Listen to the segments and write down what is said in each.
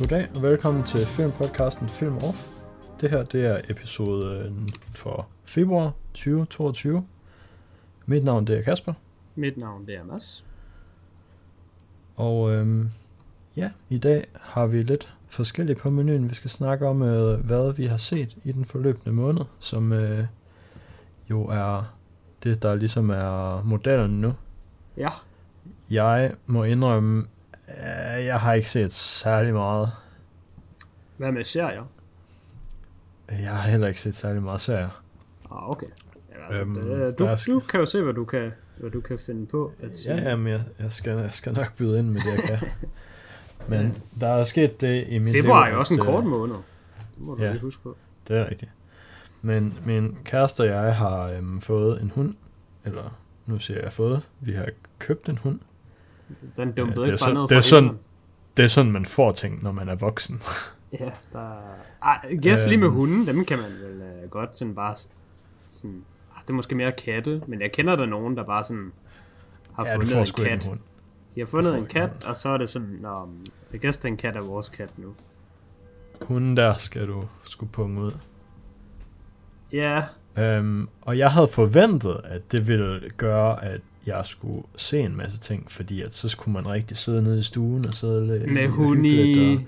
Goddag og velkommen til filmpodcasten Film Off. Det her det er episode for februar 2022. Mit navn det er Kasper. Mit navn det er Mads. Og øhm, ja, i dag har vi lidt forskelligt på menuen. Vi skal snakke om, øh, hvad vi har set i den forløbende måned, som øh, jo er det, der ligesom er modellen nu. Ja. Jeg må indrømme, jeg har ikke set særlig meget. Hvad med serier? Jeg har heller ikke set særlig meget serier. Ah, okay. Ja, altså, Øhm, det, du, du kan jo se, hvad du kan, hvad du kan finde på at sige. Ja, jamen, jeg, jeg, skal, jeg skal nok byde ind med det, jeg kan. Men der er sket det i mit Februar er jo også en øh, kort måned. Det må du ja. lige huske på. Det er rigtigt. Men min kæreste og jeg har øhm, fået en hund. Eller nu siger jeg fået. Vi har købt en hund. Den dumpede Ja, det er ikke så- bare ned det er sådan- himlen. Det er sådan, man får ting, når man er voksen. Ja, der er... Ej, gæst lige med Øhm. hunden, dem kan man vel uh, godt sådan bare... Sådan, ah, det er måske mere katte, men jeg kender der nogen, der bare sådan har ja, fundet en kat. en hund. De har fundet en kat, en og så er det sådan, Nå, jeg gæst den kat er vores kat nu. Hunden der skal du skulle punge ud. Ja, Øhm, og jeg havde forventet, at det ville gøre, at jeg skulle se en masse ting, fordi at så skulle man rigtig sidde nede i stuen og sidde lidt med hund i, Og,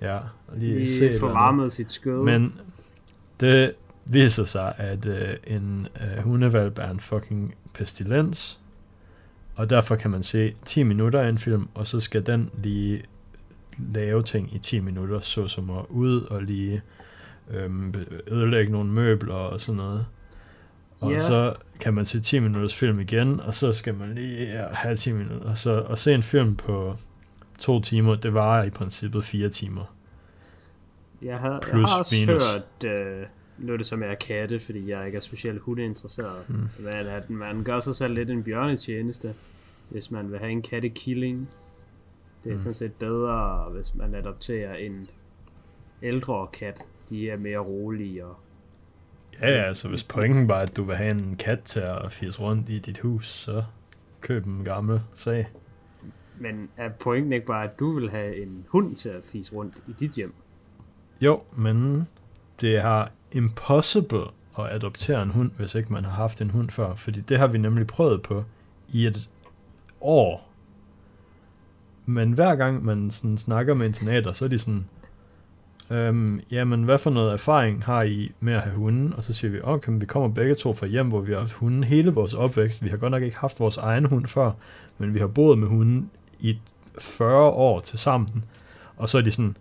ja, og lige, se lige eller få andet. varmet sit skød. Men det viser sig, at øh, en øh, hundevalp er en fucking pestilens, og derfor kan man se 10 minutter af en film, og så skal den lige lave ting i 10 minutter, såsom at ud og lige øhm, ødelægge nogle møbler og sådan noget. Og Ja. så kan man se 10 minutters film igen, og så skal man lige have 10 minutter. Og, så, og se en film på to timer, det varer i princippet fire timer. Jeg, havde, Plus, jeg har også minus. hørt, øh, nu er det som jeg er katte, fordi jeg ikke er specielt hundeinteresseret, Mm. men at man gør sig selv lidt en bjørnetjeneste, hvis man vil have en kattekilling. Det er Mm. sådan set bedre, hvis man adopterer en ældre kat. De er mere rolige og Ja, ja, altså hvis pointen var, at du vil have en kat til at fise rundt i dit hus, så køb en gammel sag. Men er pointen ikke bare, at du vil have en hund til at fise rundt i dit hjem? Jo, men det er impossible at adoptere en hund, hvis ikke man har haft en hund før. Fordi det har vi nemlig prøvet på i et år. Men hver gang man sådan snakker med internater, så er de sådan, øhm, jamen hvad for noget erfaring har I med at have hunden? Og så siger vi, okay, men vi kommer begge to fra hjem, hvor vi har haft hunden hele vores opvækst. Vi har godt nok ikke haft vores egen hund før, men vi har boet med hunden i 40 år til sammen. Og så er de sådan,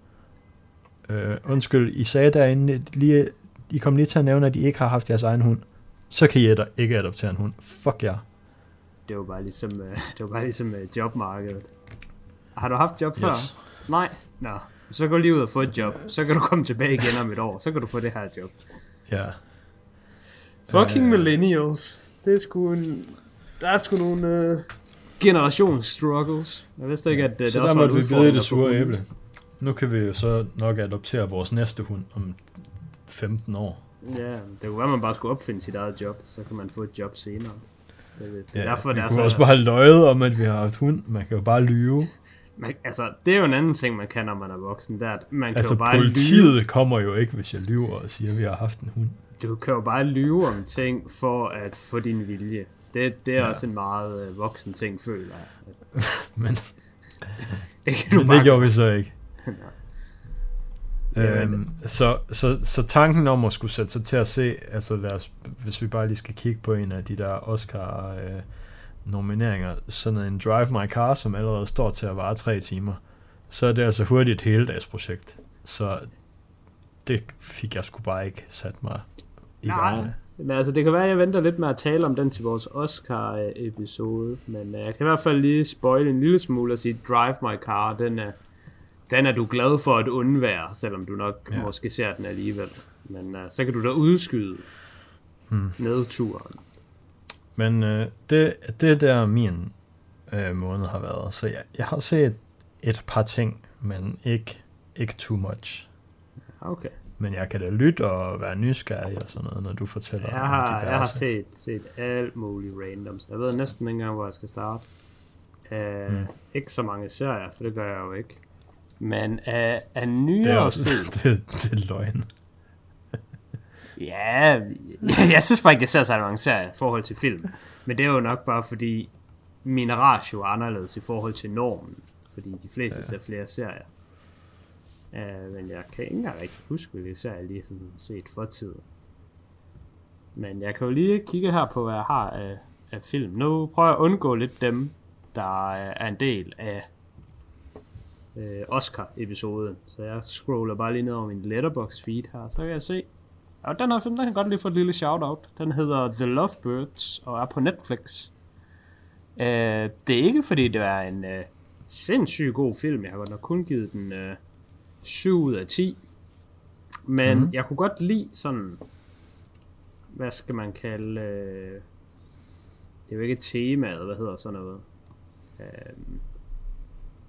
øh, undskyld, I sagde derinde, lige, I kom lige til at nævne, at I ikke har haft jeres egen hund. Så kan I ikke adoptere en hund. Fuck jer. Yeah. Det var bare ligesom, uh, det var bare ligesom uh, jobmarkedet. Har du haft job før? Yes. Nej. Nå, så gå lige ud og få et job. Så kan du komme tilbage igen om et år. Så kan du få det her job. Ja. Fucking Øh. millennials. Det er sgu en... Der er sgu nogle... Uh... Generationsstruggles. Jeg vidste ikke, at uh, det Så også der en måtte vi bide det sure æble. Nu kan vi jo så nok adoptere vores næste hund om 15 år. Ja, det kunne være, at man bare skulle opfinde sit eget job. Så kan man få et job senere. Det, er- det er Ja, derfor, vi det er så... også bare have løjet om, at vi har haft hund. Man kan jo bare lyve. Man, altså, det er jo en anden ting, man kan, når man er voksen. Det er, at man kan Altså jo bare politiet lyve. kommer jo ikke, hvis jeg lyver og siger, at vi har haft en hund. Du kan jo bare lyve om ting for at få din vilje. Det, det er Ja. også en meget øh, voksen ting, føler jeg. Men, Det kan du men bare det gjorde vi så ikke. Øhm, så, så, så tanken om at skulle sætte sig til at se, altså lad os, hvis vi bare lige skal kigge på en af de der Oscar øh, nomineringer, sådan en Drive My Car, som allerede står til at vare tre timer, så er det altså hurtigt et heldagsprojekt. Så det fik jeg sgu bare ikke sat mig i Nej. gang med. Men altså, det kan være, at jeg venter lidt med at tale om den til vores Oscar-episode. Men øh, jeg kan i hvert fald lige spoile en lille smule og sige, Drive My Car, den er, den er du glad for at undvære, selvom du nok Ja. måske ser den alligevel. Men øh, så kan du da udskyde Hmm. nedturen. Men øh, det, det der min øh, måned har været, så jeg, jeg har set et par ting, men ikke, ikke too much. Okay. Men jeg kan da lytte og være nysgerrig og sådan noget, når du fortæller Jeg om har, diverse. jeg har set, set alt muligt random, så jeg ved næsten ikke engang, hvor jeg skal starte. Uh, Mm. Ikke så mange serier, for det gør jeg jo ikke. Men af, af Det er nyere også film... det, det er løgn. Ja, jeg synes bare ikke, det ser så avanceret i forhold til film. Men det er jo nok bare fordi, min ratio er anderledes i forhold til normen. Fordi de fleste ja. ser flere serier. Uh, men jeg kan ikke engang rigtig huske, hvilke serier jeg lige sådan set for tid. Men jeg kan jo lige kigge her på, hvad jeg har af, af film. Nu prøver jeg at undgå lidt dem, der er en del af øh, Oscar-episoden. Så jeg scroller bare lige ned over min letterbox feed her, så kan jeg se. Og den her film, den kan godt lige få et lille shout-out. Den hedder The Lovebirds og er på Netflix. Øh, det er ikke fordi, det er en øh, sindssygt god film. Jeg har godt nok kun givet den øh, 7 ud af 10. Men mm. jeg kunne godt lide sådan... Hvad skal man kalde... Øh, det er jo ikke temaet, hvad hedder sådan noget. Øh,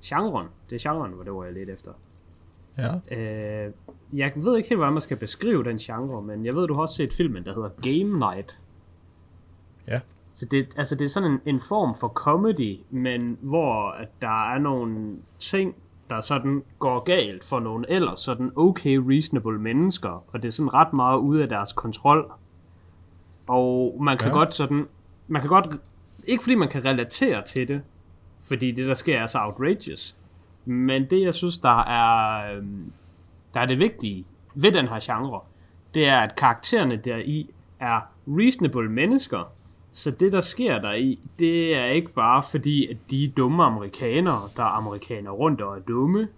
genren. Det er genren, hvor det var jeg lidt efter. Ja. Øh, jeg ved ikke helt, hvordan man skal beskrive den genre, men jeg ved, du har også set filmen, der hedder Game Night. Ja. Så det, altså det er sådan en, en form for comedy, men hvor at der er nogle ting, der sådan går galt for nogle ellers sådan okay reasonable mennesker, og det er sådan ret meget ude af deres kontrol. Og man kan Ja. godt sådan, man kan godt, ikke fordi man kan relatere til det, fordi det der sker er så outrageous, men det jeg synes, der er, øhm, der er det vigtige ved den her genre, det er, at karaktererne deri er reasonable mennesker, så det, der sker der i, det er ikke bare fordi, at de er dumme amerikanere, der er amerikanere rundt og er dumme,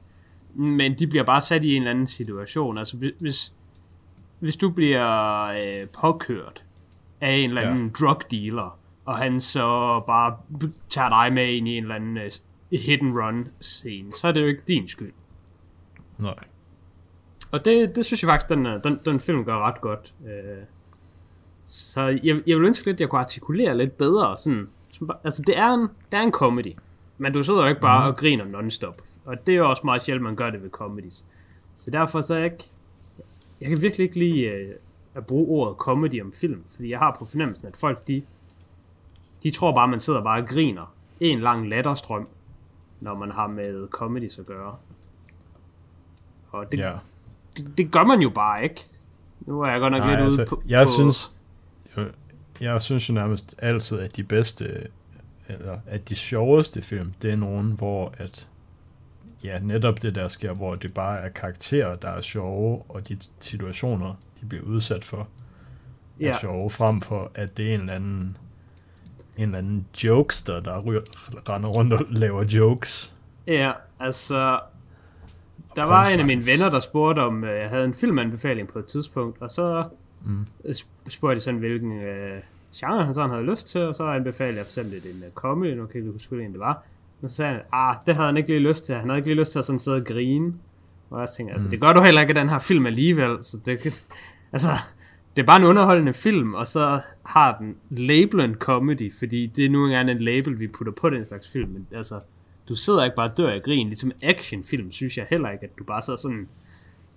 men de bliver bare sat i en eller anden situation. Altså, hvis- hvis, du bliver øh, påkørt af en eller anden ja. drug dealer, og han så bare tager dig med ind i en eller anden øh, hit and run scene, så er det jo ikke din skyld. Nej. Og det, det synes jeg faktisk, den, øh, den, den film gør ret godt. Øh, så jeg, jeg vil ønske lidt, at jeg kunne artikulere lidt bedre. Sådan, som altså, det er, en, det er en comedy. Men du sidder jo ikke bare mm. og griner non-stop. Og det er jo også meget sjældent, man gør det ved comedies. Så derfor så er jeg ikke... Jeg kan virkelig ikke lide øh, at bruge ordet comedy om film. Fordi jeg har på fornemmelsen, at folk, de, de tror bare, man sidder bare og griner. En lang latterstrøm, når man har med comedies at gøre. Og det, Ja. det, det gør man jo bare ikke. Nu er jeg godt nok Nej, lidt altså, ude på... jeg på, synes, jeg, jeg synes jo nærmest altid, at de bedste, eller at de sjoveste film, det er nogen, hvor at, ja, netop det der sker, hvor det bare er karakterer, der er sjove, og de situationer, de bliver udsat for, er Ja, sjove, frem for at det er en eller anden, en eller anden jokester, der ryger, render rundt og laver jokes. ja, altså... Der var en af mine venner, der spurgte om, øh, jeg havde en filmanbefaling på et tidspunkt, og så Mm. sp- spurgte de sådan, hvilken øh, genre han sådan havde lyst til, og så anbefalede jeg for eksempel lidt en uh, comedy, nu kan jeg ikke huske, hvilken det var. Men så sagde han, ah, det havde han ikke lige lyst til, han havde ikke lige lyst til at sådan sidde og grine. Og jeg tænkte, altså det gør du heller ikke i den her film alligevel, så det altså, det er bare en underholdende film, og så har den labelen comedy, fordi det er nu engang en label, vi putter på den slags film, men altså, du sidder ikke bare og dør af grin, ligesom actionfilm, synes jeg heller ikke, at du bare sidder sådan,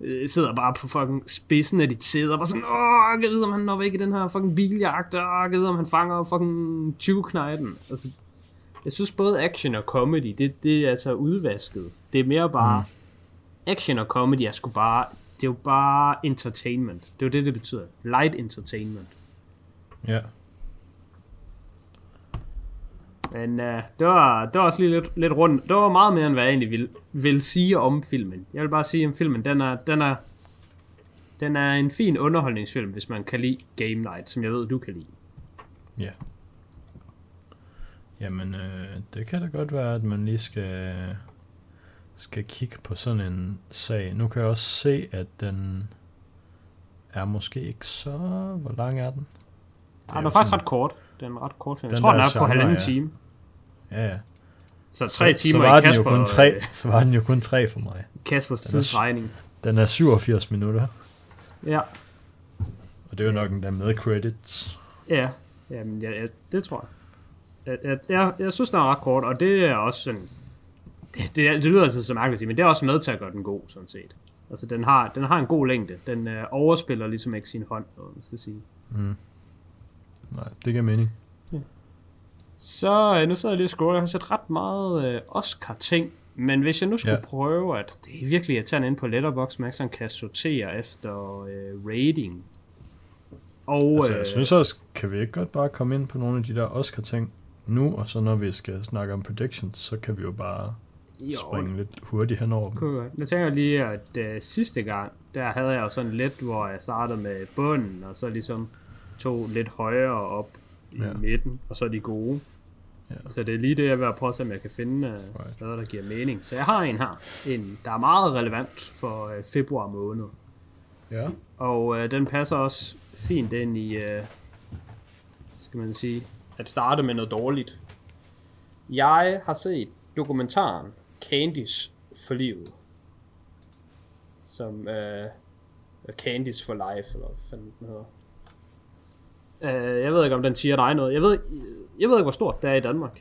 øh, sidder bare på fucking spidsen af dit sæde, og bare sådan, åh, jeg vide, om han når væk i den her fucking biljagt, åh, jeg vide, om han fanger fucking 20 knejden. Altså, jeg synes både action og comedy, det, det er altså udvasket. Det er mere bare, mm. action og comedy er sgu bare, det er jo bare entertainment. Det er jo det, det betyder. Light entertainment. Ja. Men uh, det, var, det var også lige lidt, lidt rundt. Det var meget mere, end hvad jeg egentlig vil, vil sige om filmen. Jeg vil bare sige om filmen, den er, den er, den er en fin underholdningsfilm, hvis man kan lide Game Night, som jeg ved, du kan lide. Ja. Jamen, øh, det kan da godt være, at man lige skal, skal kigge på sådan en sag. Nu kan jeg også se, at den er måske ikke så... Hvor lang er den? Ja, er den er faktisk sådan- ret kort. Den er ret kort film. Jeg Den tror, den der er på halvanden ja. time. Ja, ja. Så tre så, timer så var i den jo Kasper, kun tre, så var den jo kun tre for mig. Kaspers Den er tidsregning. Den er 87 minutter, Ja, og det er jo nok endda med credits. ja. Jamen, ja, ja, det tror jeg. Jeg, jeg, jeg, jeg synes, den er ret kort, og det er også sådan... Det, det, det lyder altså så mærkeligt men det er også med til at gøre den god, sådan set. Altså, den har, den har en god længde. Den øh, overspiller ligesom ikke sin hånd, hvad man skal sige. Mm. Nej, det giver mening. Så øh, nu sidder jeg lige og scroller. Jeg har set ret meget øh, Oscar-ting, Men hvis jeg nu skulle Ja. ja. prøve, at det er virkelig irriterende ind på Letterboxd, man sådan kan sortere efter øh, rating. Og Altså, øh, jeg synes også, kan vi ikke godt bare komme ind på nogle af de der Oscar-ting nu, og så når vi skal snakke om predictions, så kan vi jo bare jo, springe lidt hurtigt henover dem. kunne jeg tænker lige, at øh, sidste gang, der havde jeg jo sådan lidt, hvor jeg startede med bunden, og så ligesom tog lidt højere op i Ja. ja. midten, og så de gode. Ja. Så det er lige det, jeg vil prøve at se, om jeg kan finde øh, Right. noget, der giver mening. Så jeg har en her, en, der er meget relevant for øh, februar måned. Ja. Og øh, den passer også fint ind i, øh, skal man sige, at starte med noget dårligt. Jeg har set dokumentaren Candice for livet. Som øh, Candice for life, eller hvad den hedder. Øh, jeg ved ikke, om den siger dig noget. Jeg ved, jeg ved ikke, hvor stort det er i Danmark.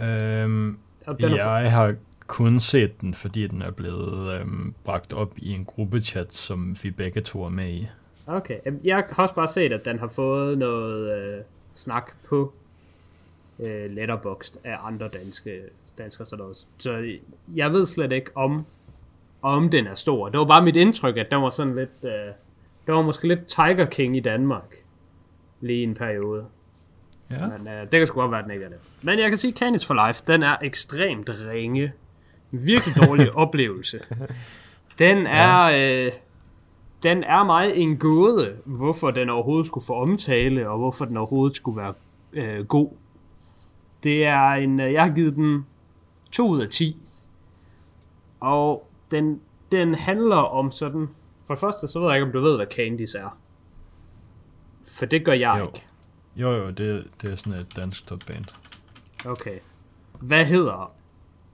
Øhm, Den er for, jeg har kun set den, fordi den er blevet øhm, bragt op i en gruppechat, som vi begge to er med i. okay, jeg har også bare set, at den har fået noget øh, snak på øh, Letterboxd af andre danske danskere. Sådan noget. Så jeg ved slet ikke, om, om den er stor. Det var bare mit indtryk, at den var sådan lidt... Øh, det var måske lidt Tiger King i Danmark. Lige en periode. Ja. Men øh, det kan sgu godt være, at den ikke er det. Men jeg kan sige, Candice for Life, den er ekstremt ringe. En virkelig dårlig oplevelse. Den er... Øh, den er mig en gåde, hvorfor den overhovedet skulle få omtale, og hvorfor den overhovedet skulle være øh, god. Det er en... Øh, jeg har givet den 2 ud af 10. Og den, den handler om sådan... For det første, så ved jeg ikke, om du ved, hvad Candice er. For det gør jeg Jo. ikke. Jo, jo, det, det er sådan et dansk topband. Okay. Hvad hedder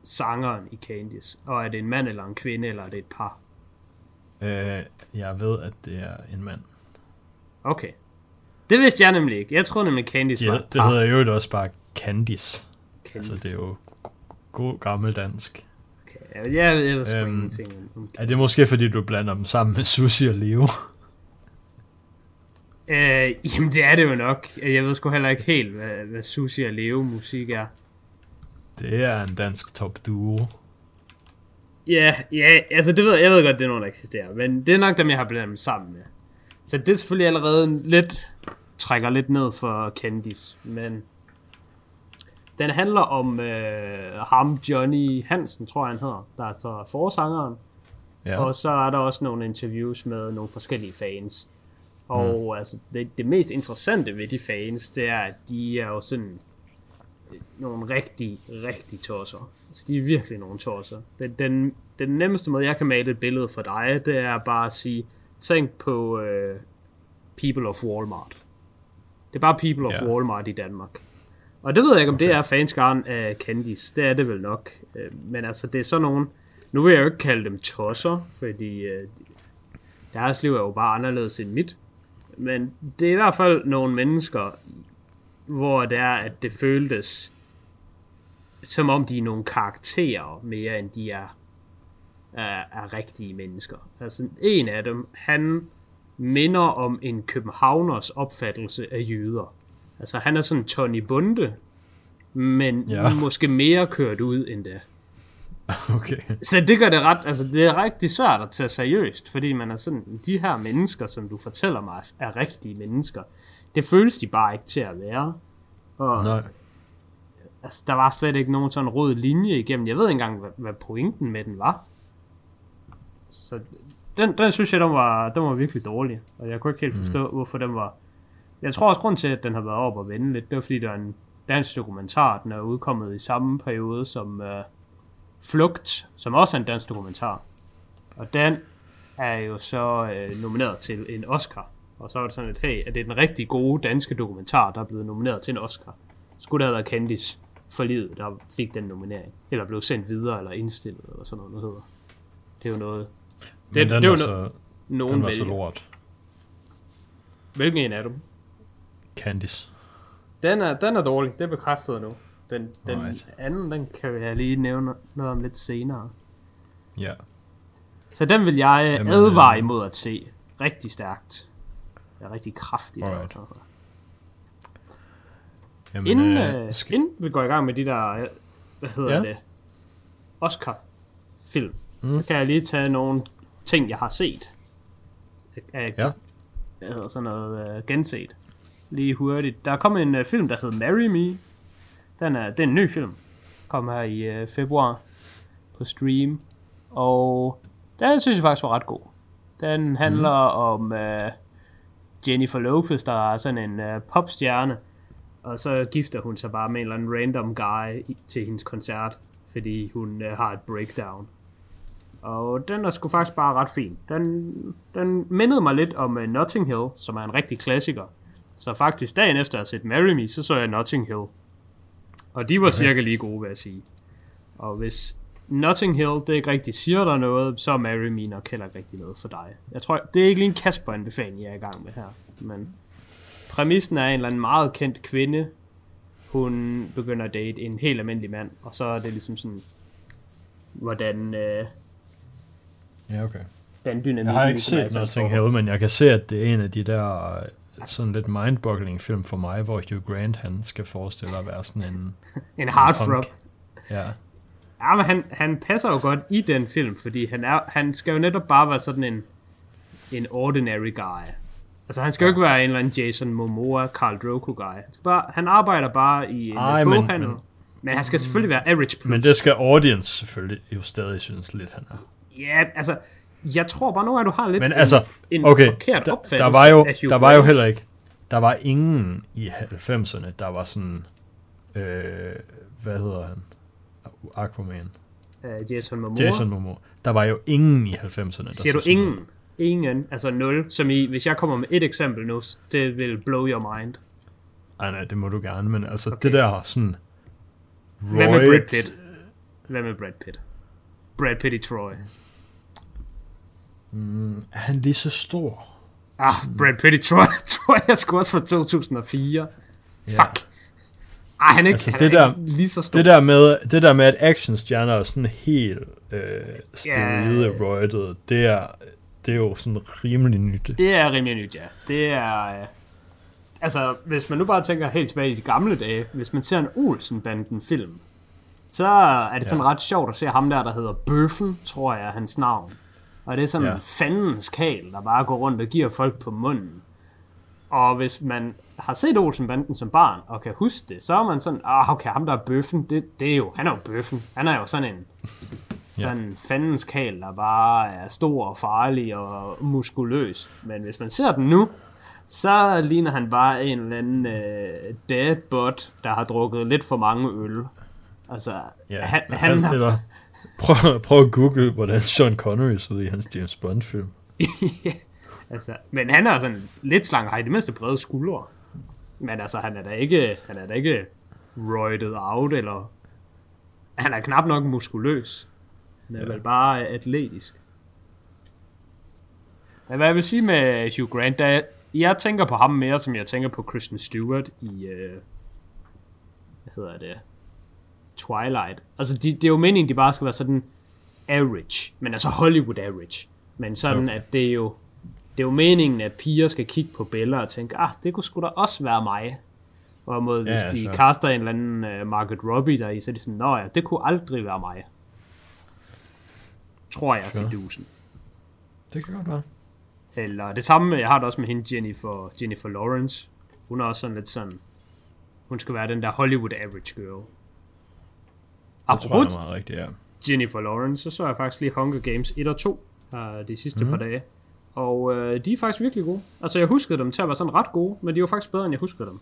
sangeren i Candice? Og er det en mand eller en kvinde, eller er det et par? Øh, jeg ved, at det er en mand. Okay. Det vidste jeg nemlig ikke. Jeg troede nemlig, Candice var Ja, et det par. hedder jo også bare Candice. Candice. Altså, det er jo god gammel dansk. Okay. Jeg, jeg, ved sgu Øhm, ingenting om, om Er det måske, fordi du blander dem sammen med Susi og Leo? øh, Jamen, det er det jo nok. Jeg ved sgu heller ikke helt, hvad, hvad Susi og Leo musik er. Det er en dansk top duo. Ja, ja, altså det ved jeg, jeg ved godt, det er nogen, der eksisterer, men det er nok dem, jeg har blandet dem sammen med. Så det er selvfølgelig allerede lidt, trækker lidt ned for Candice, men den handler om øh, ham, Johnny Hansen, tror jeg han hedder, der er så forsangeren, Ja. og så er der også nogle interviews med nogle forskellige fans. Og mm. altså, det, det mest interessante ved de fans, det er, at de er jo sådan øh, nogle rigtig, rigtig tosser. Altså, de er virkelig nogle tosser. Den, den, den nemmeste måde, jeg kan male et billede for dig, det er bare at sige, tænk på uh, People of Walmart. Det er bare People of Ja. Walmart i Danmark. Og det ved jeg ikke, om okay. det er fanskaren af Candice. Det er det vel nok. Øh, Men altså, det er sådan nogen... Nu vil jeg jo ikke kalde dem tosser, fordi øh, deres liv er jo bare anderledes end mit. Men det er i hvert fald nogle mennesker, hvor det er, at det føltes som om de er nogle karakterer mere end de er, er, er rigtige mennesker. Altså en af dem, han minder om en københavners opfattelse af jøder. Altså han er sådan Tony Bunde, men Ja. måske mere kørt ud end det. Okay. Så det gør det ret, altså det er rigtig svært at tage seriøst, fordi man er sådan, de her mennesker, som du fortæller mig, er rigtige mennesker. Det føles de bare ikke til at være. Og Nej. altså, der var slet ikke nogen sådan rød linje igennem. Jeg ved ikke engang, hvad, hvad pointen med den var. Så den, den synes jeg, den var, den var virkelig dårlig. Og jeg kunne ikke helt forstå, mm. hvorfor den var... Jeg tror også, grund til, at den har været op og vende lidt, det var fordi, der er en dansk dokumentar, den er udkommet i samme periode som uh, Flugt, som også er en dansk dokumentar. Og den er jo så øh, nomineret til en Oscar. Og så var det sådan lidt, hey, er det den rigtig gode danske dokumentar, der er blevet nomineret til en Oscar? Skulle det have været Candice for livet, der fik den nominering? Eller blev sendt videre, eller indstillet, eller sådan noget, noget hedder. Det er jo noget, Men Det- den, det var var så, nogen den var så vælger. lort. Hvilken en af dem? Candice. Den er, den er dårlig, det er bekræftet nu. Den, den Right. anden, den kan jeg lige nævne noget om lidt senere. Ja. Så den vil jeg Jamen, Jamen, advare øh, imod at se. Rigtig stærkt. Det er rigtig kraftigt. Alright. Altså. Jamen, Inden, øh, øh, skal, inden vi går i gang med de der, øh, hvad hedder Ja. det, Oscar film, mm. så kan jeg lige tage nogle ting, jeg har set. Af, Ja. Hvad hedder sådan noget uh, genset. Lige hurtigt. Der er kommet en uh, film, der hedder Marry Me. Den er, det er en ny film. Kom her i uh, februar på stream. Og den synes jeg faktisk var ret god. Den handler mm. om uh, Jennifer Lopez, der er sådan en uh, popstjerne. Og så gifter hun sig bare med en eller anden random guy til hendes koncert, fordi hun uh, har et breakdown. Og den er sgu faktisk bare ret fin. Den, den mindede mig lidt om uh, Notting Hill, som er en rigtig klassiker. Så faktisk dagen efter at have set Marry Me, så så jeg Notting Hill. Og de var okay. cirka lige gode, vil jeg sige. Og hvis Notting Hill, det ikke rigtig siger dig noget, så er Marry Me nok heller ikke rigtig noget for dig. Jeg tror, det er ikke lige en Kasper-anbefaling, jeg er i gang med her. Men præmissen er en eller anden meget kendt kvinde. Hun begynder at date en helt almindelig mand, og så er det ligesom sådan, hvordan øh, Ja, okay. den dynamik. Jeg har ikke set Notting Hill, men jeg kan se, at det er en af de der sådan lidt mindboggling film for mig, hvor Hugh Grant han skal forestille at være sådan en... En heartthrob. punk. Ja, Ja, men han, han passer jo godt i den film, fordi han, er, han skal jo netop bare være sådan en, en ordinary guy. Altså, han skal jo ikke være en eller anden Jason Momoa, Carl Drogo guy. Han, skal bare, han arbejder bare i en Ej, Ej, men- boghandel. Men, men- men han skal selvfølgelig være average plus. men det skal audience selvfølgelig jo stadig synes lidt, han er. Ja, altså, jeg tror bare nogle gange, du har lidt Men en, altså, en okay, forkert der, opfattelse der var jo, af der var jo heller ikke, der var ingen i 90'erne, der var sådan, øh, hvad hedder han? Aquaman. Uh, Jason Momoa. Jason Momoa. Der var jo ingen i 90'erne. der Siger du så sådan ingen? Ingen, altså nul. Som i, hvis jeg kommer med et eksempel nu, det vil blow your mind. Ej, nej, det må du gerne, men altså Okay. det der sådan... Hvad med Brad Pitt? Hvad med Brad Pitt? Brad Pitt i Troy. Er han lige så stor? Ah, Brad Pitt i Troy, tror jeg sgu også fra 2004. Ja. Fuck. Ej, han er ikke, Altså, han det er der- ikke lige så stor. Det der med, det der med at actionstjerner er sådan helt øh, steroide Ja. roidet, det er, det er jo sådan rimelig nyt. Det er rimelig nyt, ja. Det er... Øh, altså, hvis man nu bare tænker helt tilbage i de gamle dage, hvis man ser en Olsen-banden-film, så er det sådan Ja. ret sjovt at se ham der, der hedder Bøffen, tror jeg er hans navn. Og det er sådan Ja. en fandens kal, der bare går rundt og giver folk på munden. Og hvis man har set Olsen-banden som barn, og kan huske det, så er man sådan, ah, okay, ham der er bøffen, det, det er jo, han er jo bøffen. Han er jo sådan en, sådan en fandens kal, der bare er stor og farlig og muskuløs. Men hvis man ser den nu, så ligner han bare en eller anden øh, dead bot, der har drukket lidt for mange øl. Altså, Ja, han, han, altså, eller, prøv, prøv at google, hvordan Sean Connery så ud i hans James Bond-film. altså, men han er sådan lidt slank, og har i det mindste brede skuldre. Men altså, han er da ikke, han er da ikke roided out, eller han er knap nok muskuløs. Han er ja. vel bare atletisk. Men hvad jeg vil sige med Hugh Grant, da jeg, jeg tænker på ham mere, som jeg tænker på Kristen Stewart i, øh, hvad hedder det, Twilight. Altså, de, det er jo meningen, de bare skal være sådan average, men altså Hollywood average. Men sådan, okay. At det er jo, det er jo meningen, at piger skal kigge på Bella og tænke, ah, det kunne sgu da også være mig. Hvorimod, hvis Ja, de så- kaster en eller anden uh, Margaret Robbie der i, så er de sådan, nå ja, det kunne aldrig være mig. Tror jeg, Sure. fidusen. Det kan godt være. Eller det samme, jeg har det også med hende, Jennifer, Jennifer Lawrence. Hun er også sådan lidt sådan, hun skal være den der Hollywood average girl. Det tror Apropos jeg meget rigtigt, ja. Jennifer Lawrence, så så jeg faktisk lige Hunger Games 1 og 2 uh, de sidste mm. par dage. Og øh, de er faktisk virkelig gode. Altså, jeg huskede dem til at være sådan ret gode, men de var faktisk bedre, end jeg huskede dem.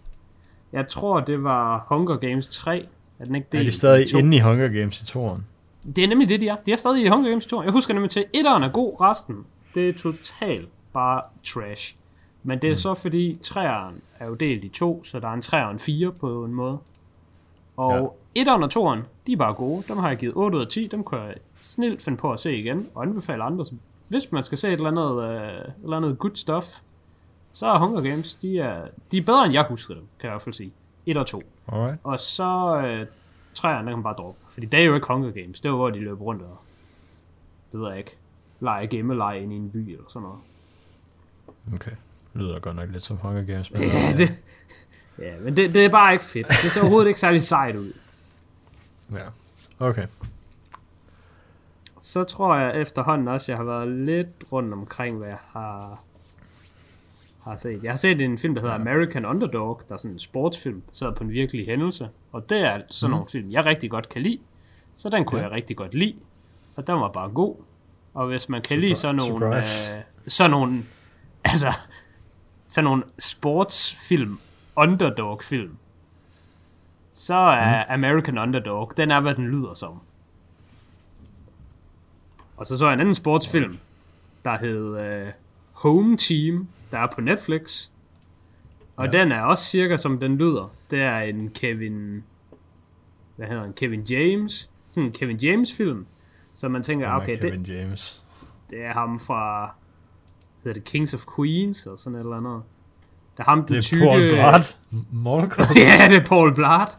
Jeg tror, det var Hunger Games 3. Er den ikke det? Er de stadig inde i Hunger Games i toren? Det er nemlig det, de er. De er stadig i Hunger Games 2. Jeg husker nemlig til, at etteren er god, resten, det er totalt bare trash. Men det er mm. så fordi, træeren er jo delt i to, så der er en 3 og en 4 på en måde. Og ja. etteren og toeren, de er bare gode. Dem har jeg givet 8 ud af 10. Dem kan jeg snilt finde på at se igen, og anbefale andre. Hvis man skal se et eller andet, uh, et eller andet good stuff, så er Hunger Games, de er, de er bedre end jeg husker dem, kan jeg i hvert fald sige. 1 og 2. Alright. Og så øh, træerne, der kan man bare droppe. Fordi det er jo ikke Hunger Games. Det var, hvor de løber rundt og, det ved jeg ikke, lege gemmeleje ind i en by eller sådan noget. Okay. Det lyder godt nok lidt som Hunger Games. Men Ja, det, ja men det, det er bare ikke fedt. Det ser overhovedet ikke særlig sejt ud. ja. Okay. så tror jeg efterhånden også, jeg har været lidt rundt omkring, hvad jeg har, har set. Jeg har set en film, der hedder American Underdog, der er sådan en sportsfilm, baseret på en virkelig hændelse. Og det er sådan mm. nogle film, jeg rigtig godt kan lide. Så den kunne ja. jeg rigtig godt lide. Og den var bare god. Og hvis man kan Surprise. lide sådan nogle, øh, sådan nogle, altså, sådan nogle sportsfilm, underdog-film, så er mm. American Underdog, den er, hvad den lyder som. Og så så jeg en anden sportsfilm, der hed uh, Home Team, der er på Netflix. Og ja. den er også cirka som den lyder. Det er en Kevin... Hvad hedder han? Kevin James. Sådan en Kevin James film. Så man tænker, okay, Kevin det, James. det er ham fra... Hedder det Kings of Queens, eller sådan et eller andet. Det er ham, den tykke... Det er tykke... Paul Blart. ja, det er Paul Blart.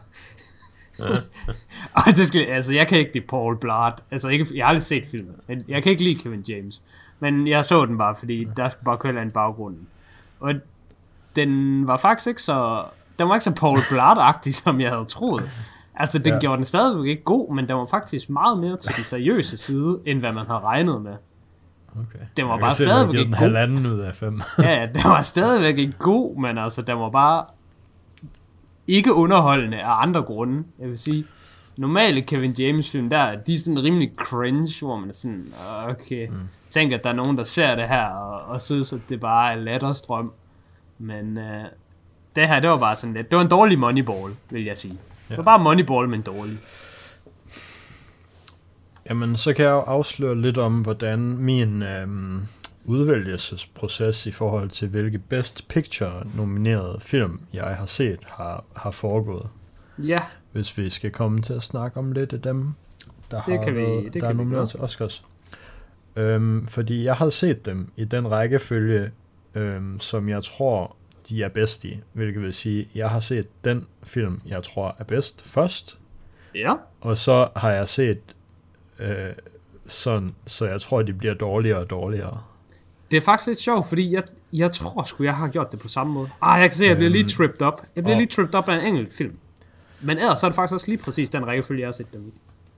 Ej, det skal, altså, jeg kan ikke lide Paul Blart. Altså, ikke, jeg har aldrig set filmen. Men jeg kan ikke lide Kevin James. Men jeg så den bare, fordi der skulle bare køre en baggrund. Og den var faktisk ikke så... Den var ikke så Paul Blart-agtig, som jeg havde troet. Altså, den ja. gjorde den stadigvæk ikke god, men den var faktisk meget mere til den seriøse side, end hvad man havde regnet med. Okay. Den var bare stadigvæk ikke god. halvanden ud af fem. ja, den var stadigvæk ikke god, men altså, den var bare ikke underholdende af andre grunde. Jeg vil sige, normale Kevin James film, der de er sådan rimelig cringe, hvor man er sådan, okay, mm. tænker, at der er nogen, der ser det her, og, og synes, at det bare er latterstrøm. Men uh, det her, det var bare sådan lidt, det var en dårlig Moneyball, vil jeg sige. Ja. Det var bare Moneyball, men dårlig. Jamen, så kan jeg jo afsløre lidt om, hvordan min øhm, udvælgelsesproces i forhold til, hvilke Best Picture nominerede film, jeg har set, har, har foregået. Ja. Hvis vi skal komme til at snakke om lidt af dem, der det har kan været, vi, det der kan er nomineret til Oscars. Øhm, fordi jeg har set dem i den rækkefølge, øhm, som jeg tror, de er bedst i. Hvilket vil sige, jeg har set den film, jeg tror er bedst først. Ja. Og så har jeg set øh, sådan, så jeg tror, de bliver dårligere og dårligere. Det er faktisk lidt sjovt, fordi jeg, jeg tror sgu, jeg har gjort det på samme måde. Ah, jeg kan se, at jeg bliver lige øhm, tripped up. Jeg bliver og, lige tripped up af en enkelt film. Men ellers så er det faktisk også lige præcis den rækkefølge, jeg har set dem i.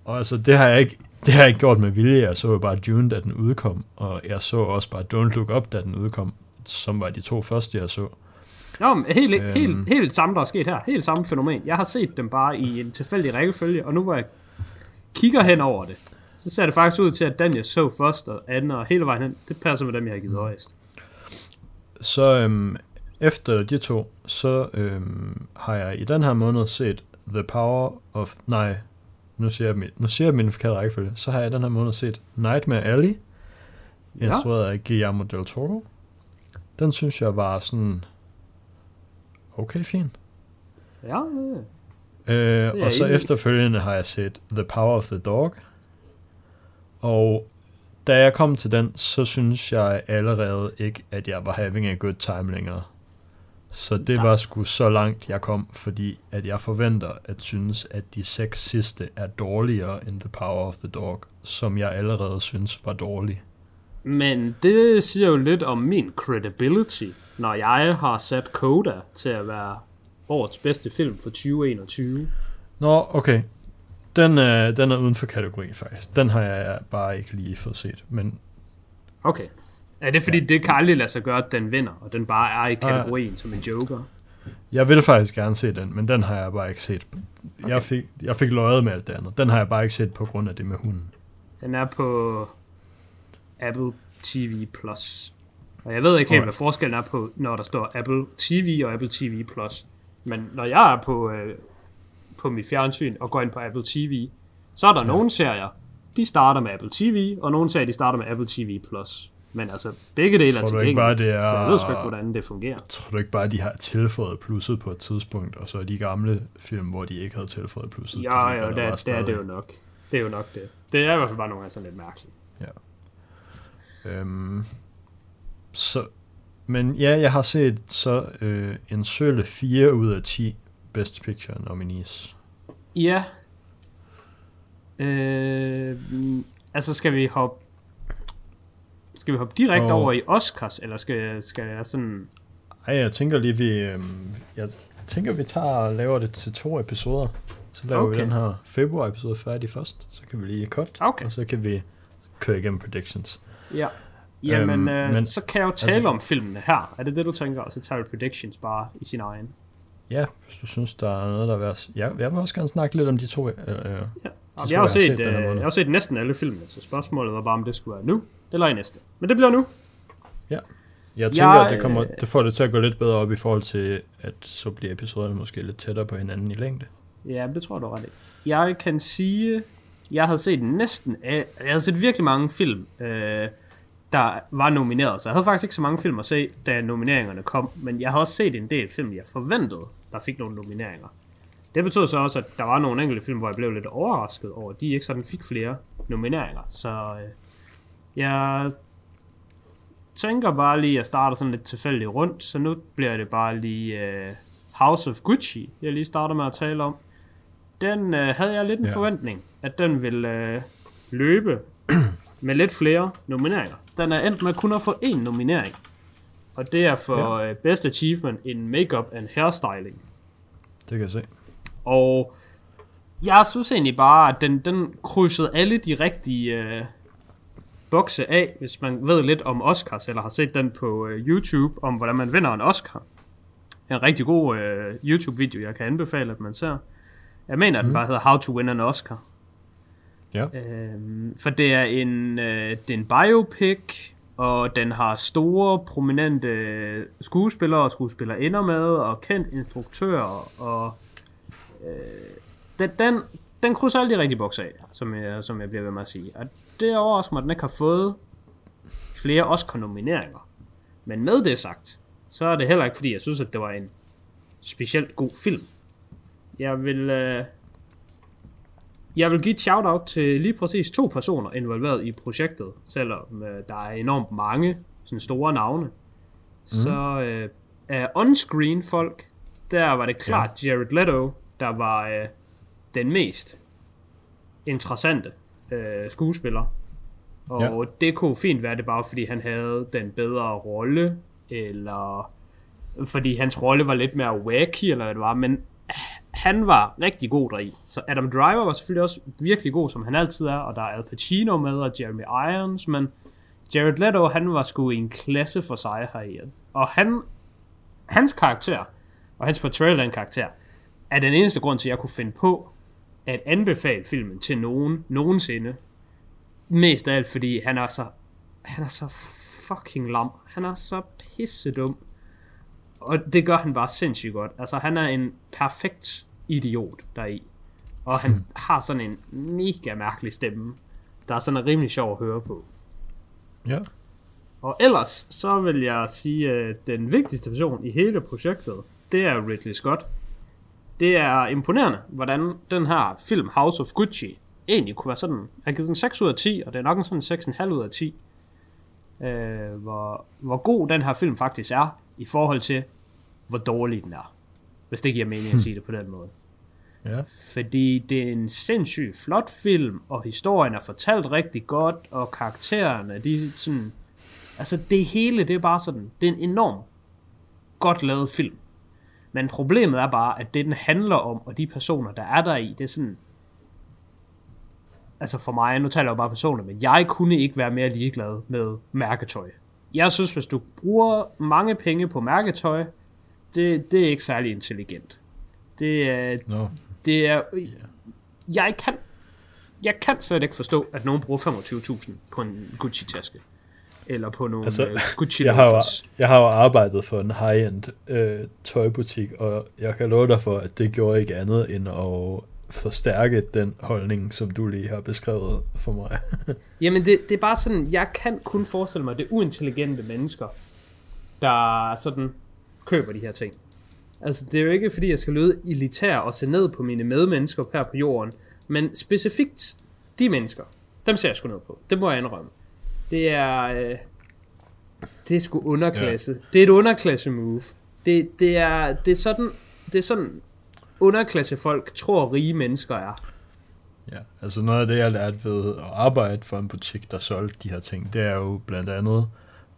Og altså, det har jeg ikke, det har jeg ikke gjort med vilje. Jeg så bare Dune, da den udkom, og jeg så også bare Don't Look Up, da den udkom, som var de to første, jeg så. Nå, men helt, øhm. helt, helt samme, der er sket her. Helt samme fænomen. Jeg har set dem bare i en tilfældig rækkefølge, og nu hvor jeg kigger hen over det, så ser det faktisk ud til, at den jeg så først og anden og hele vejen hen, det passer med dem, jeg har givet højst. Så øhm, efter de to, så øhm, har jeg i den her måned set The Power of... Nej, nu siger jeg, min, nu siger jeg min forkerte rækkefølge. Så har jeg i den her måned set Nightmare Alley, ja. instrueret af Guillermo del Toro. Den synes jeg var sådan okay fin. Ja, øh, og så efterfølgende har jeg set The Power of the Dog, og da jeg kom til den, så synes jeg allerede ikke, at jeg var having a good time længere. Så det var sgu så langt, jeg kom, fordi at jeg forventer at synes, at de seks sidste er dårligere end The Power of the Dog, som jeg allerede synes var dårlig. Men det siger jo lidt om min credibility, når jeg har sat Coda til at være årets bedste film for 2021. Nå, okay. Den er, den er uden for kategori, faktisk. Den har jeg bare ikke lige fået set, men... Okay. Er det fordi, ja. det kan aldrig lade sig gøre, at den vinder, og den bare er i kategorien ja. som en joker? Jeg vil faktisk gerne se den, men den har jeg bare ikke set. Okay. Jeg, fik, jeg fik løjet med alt det andet. Den har jeg bare ikke set på grund af det med hunden. Den er på Apple TV+. Plus. Og jeg ved ikke helt, okay. hvad forskellen er på, når der står Apple TV og Apple TV+. Plus. Men når jeg er på, øh, på mit fjernsyn og går ind på Apple TV, så er der ja. nogle serier, de starter med Apple TV, og nogle serier, de starter med Apple TV+. Plus. Men altså, begge dele er tilgængeligt, bare, det er, så jeg ved sgu ikke, hvordan det fungerer. Tror du ikke bare, de har tilføjet plusset på et tidspunkt, og så er de gamle film, hvor de ikke havde tilføjet plusset? Ja, ja, det, det, det er det jo nok. Det er jo nok det. Det er i hvert fald bare nogle af sådan lidt mærkeligt. Ja. Øhm, så, men ja, jeg har set så øh, en sølle 4 ud af 10 Best Picture nominees. Ja. Øh, altså skal vi hoppe skal vi hoppe direkte og... over i Oscars, eller skal, skal jeg sådan... Ej, jeg tænker lige, vi... Øh, jeg tænker, vi tager og laver det til to episoder. Så laver okay. vi den her februar-episode færdig først. Så kan vi lige cut, okay. og så kan vi køre igennem predictions. Ja. Jamen, Øhm, øh, men- så kan jeg jo tale altså- om filmene her. Er det det, du tænker? Og så tager vi predictions bare i sin egen. Ja, hvis du synes, der er noget, der er værd. Ja, jeg vil også gerne snakke lidt om de to. Øh, øh, Ja. tror Jeg har, jeg jo har set, set øh, jeg har set næsten alle filmene, så spørgsmålet var bare, om det skulle være nu eller i næste. Men det bliver nu. jeg tænker, jeg, at det, kommer, det får det til at gå lidt bedre op i forhold til, at så bliver episoderne måske lidt tættere på hinanden i længde. Ja, det tror jeg, du ret i. Jeg kan sige, jeg havde set næsten, jeg havde set virkelig mange film, øh, der var nomineret. Så jeg havde faktisk ikke så mange film at se, da nomineringerne kom. Men jeg havde også set en del film, jeg forventede, der fik nogle nomineringer. Det betød så også, at der var nogle enkelte film, hvor jeg blev lidt overrasket over, at de ikke sådan fik flere nomineringer. Så øh, jeg tænker bare lige, at jeg starter sådan lidt tilfældigt rundt, så nu bliver det bare lige øh, House of Gucci, jeg lige starter med at tale om. Den øh, havde jeg lidt en Ja. forventning, at den ville øh, løbe med lidt flere nomineringer. Den er endt med kun at få én nominering, og det er for ja. øh, Best Achievement in Makeup and Hairstyling. Det kan jeg se. Og jeg synes egentlig bare, at den, den krydsede alle de rigtige øh, bokse af, hvis man ved lidt om Oscars, eller har set den på øh, YouTube, om hvordan man vinder en Oscar. En rigtig god øh, YouTube-video, jeg kan anbefale, at man ser. Jeg mener, at den bare hedder How to Win an Oscar. Ja. Øhm, for det er en, øh, det er en biopic, og den har store, prominente skuespillere og skuespillerinder med, og kendt instruktører, og øh, den, den, den krydser alle de rigtige bokser af, som jeg, som jeg bliver ved med at sige. Og det overrasker mig, at den ikke har fået flere Oscar-nomineringer. Men med det sagt, så er det heller ikke, fordi jeg synes, at det var en specielt god film. Jeg vil... Øh, jeg vil give et shout-out til lige præcis to personer involveret i projektet, selvom øh, der er enormt mange sådan store navne. Mm. Så øh, af on-screen folk, der var det klart ja. Jared Leto, der var øh, den mest interessante øh, skuespiller. Og ja. det kunne fint være det bare, fordi han havde den bedre rolle, eller fordi hans rolle var lidt mere wacky, eller hvad det var, men han var rigtig god deri. Så Adam Driver var selvfølgelig også virkelig god, som han altid er, og der er Al Pacino med, og Jeremy Irons, men Jared Leto, han var sgu i en klasse for sig her i. Og han, hans karakter, og hans portrayal af en karakter, er den eneste grund til, at jeg kunne finde på at anbefale filmen til nogen nogensinde. Mest af alt, fordi han er så, han er så fucking lam. Han er så pissedum. Og det gør han bare sindssygt godt. Altså, han er en perfekt idiot deri. Og han hmm. har sådan en mega mærkelig stemme, der er sådan rimelig sjov at høre på. Ja. Og ellers, så vil jeg sige, at den vigtigste person i hele projektet, det er Ridley Scott. Det er imponerende, hvordan den her film, House of Gucci, egentlig kunne være sådan... Jeg har givet den 6 ud af 10, og det er nok en sådan 6,5 ud af 10. Øh, hvor, hvor god den her film faktisk er, i forhold til, hvor dårlig den er. Hvis det giver mening at sige det på den måde. Ja. Fordi det er en sindssygt flot film, og historien er fortalt rigtig godt, og karaktererne, de er sådan... Altså det hele, det er bare sådan, det er en enorm godt lavet film. Men problemet er bare, at det den handler om, og de personer, der er der i, det er sådan... Altså for mig, nu taler jeg jo bare personligt, men jeg kunne ikke være mere ligeglad med mærketøj. Jeg synes, hvis du bruger mange penge på mærketøj, det, det er ikke særlig intelligent. Det er, No. det er... Jeg kan, jeg kan slet ikke forstå, at nogen bruger 25.000 på en Gucci-taske. Eller på nogle Altså, uh, Gucci Jeg har, jo, jeg har jo arbejdet for en high-end øh, tøjbutik, og jeg kan love dig for, at det gjorde ikke andet end at forstærke den holdning, som du lige har beskrevet for mig. Jamen, det, det er bare sådan, jeg kan kun forestille mig, at det er uintelligente mennesker, der sådan køber de her ting. Altså, det er jo ikke, fordi jeg skal lyde elitær og se ned på mine medmennesker her på jorden, men specifikt de mennesker, dem ser jeg sgu ned på. Det må jeg indrømme. Det er... Øh, det er sgu underklasse. Ja. Det er et underklasse move. Det, det, er, det er sådan... Det er sådan underklassefolk tror rige mennesker er. Ja, altså noget af det, jeg lærte ved at arbejde for en butik, der solgte de her ting, det er jo blandt andet,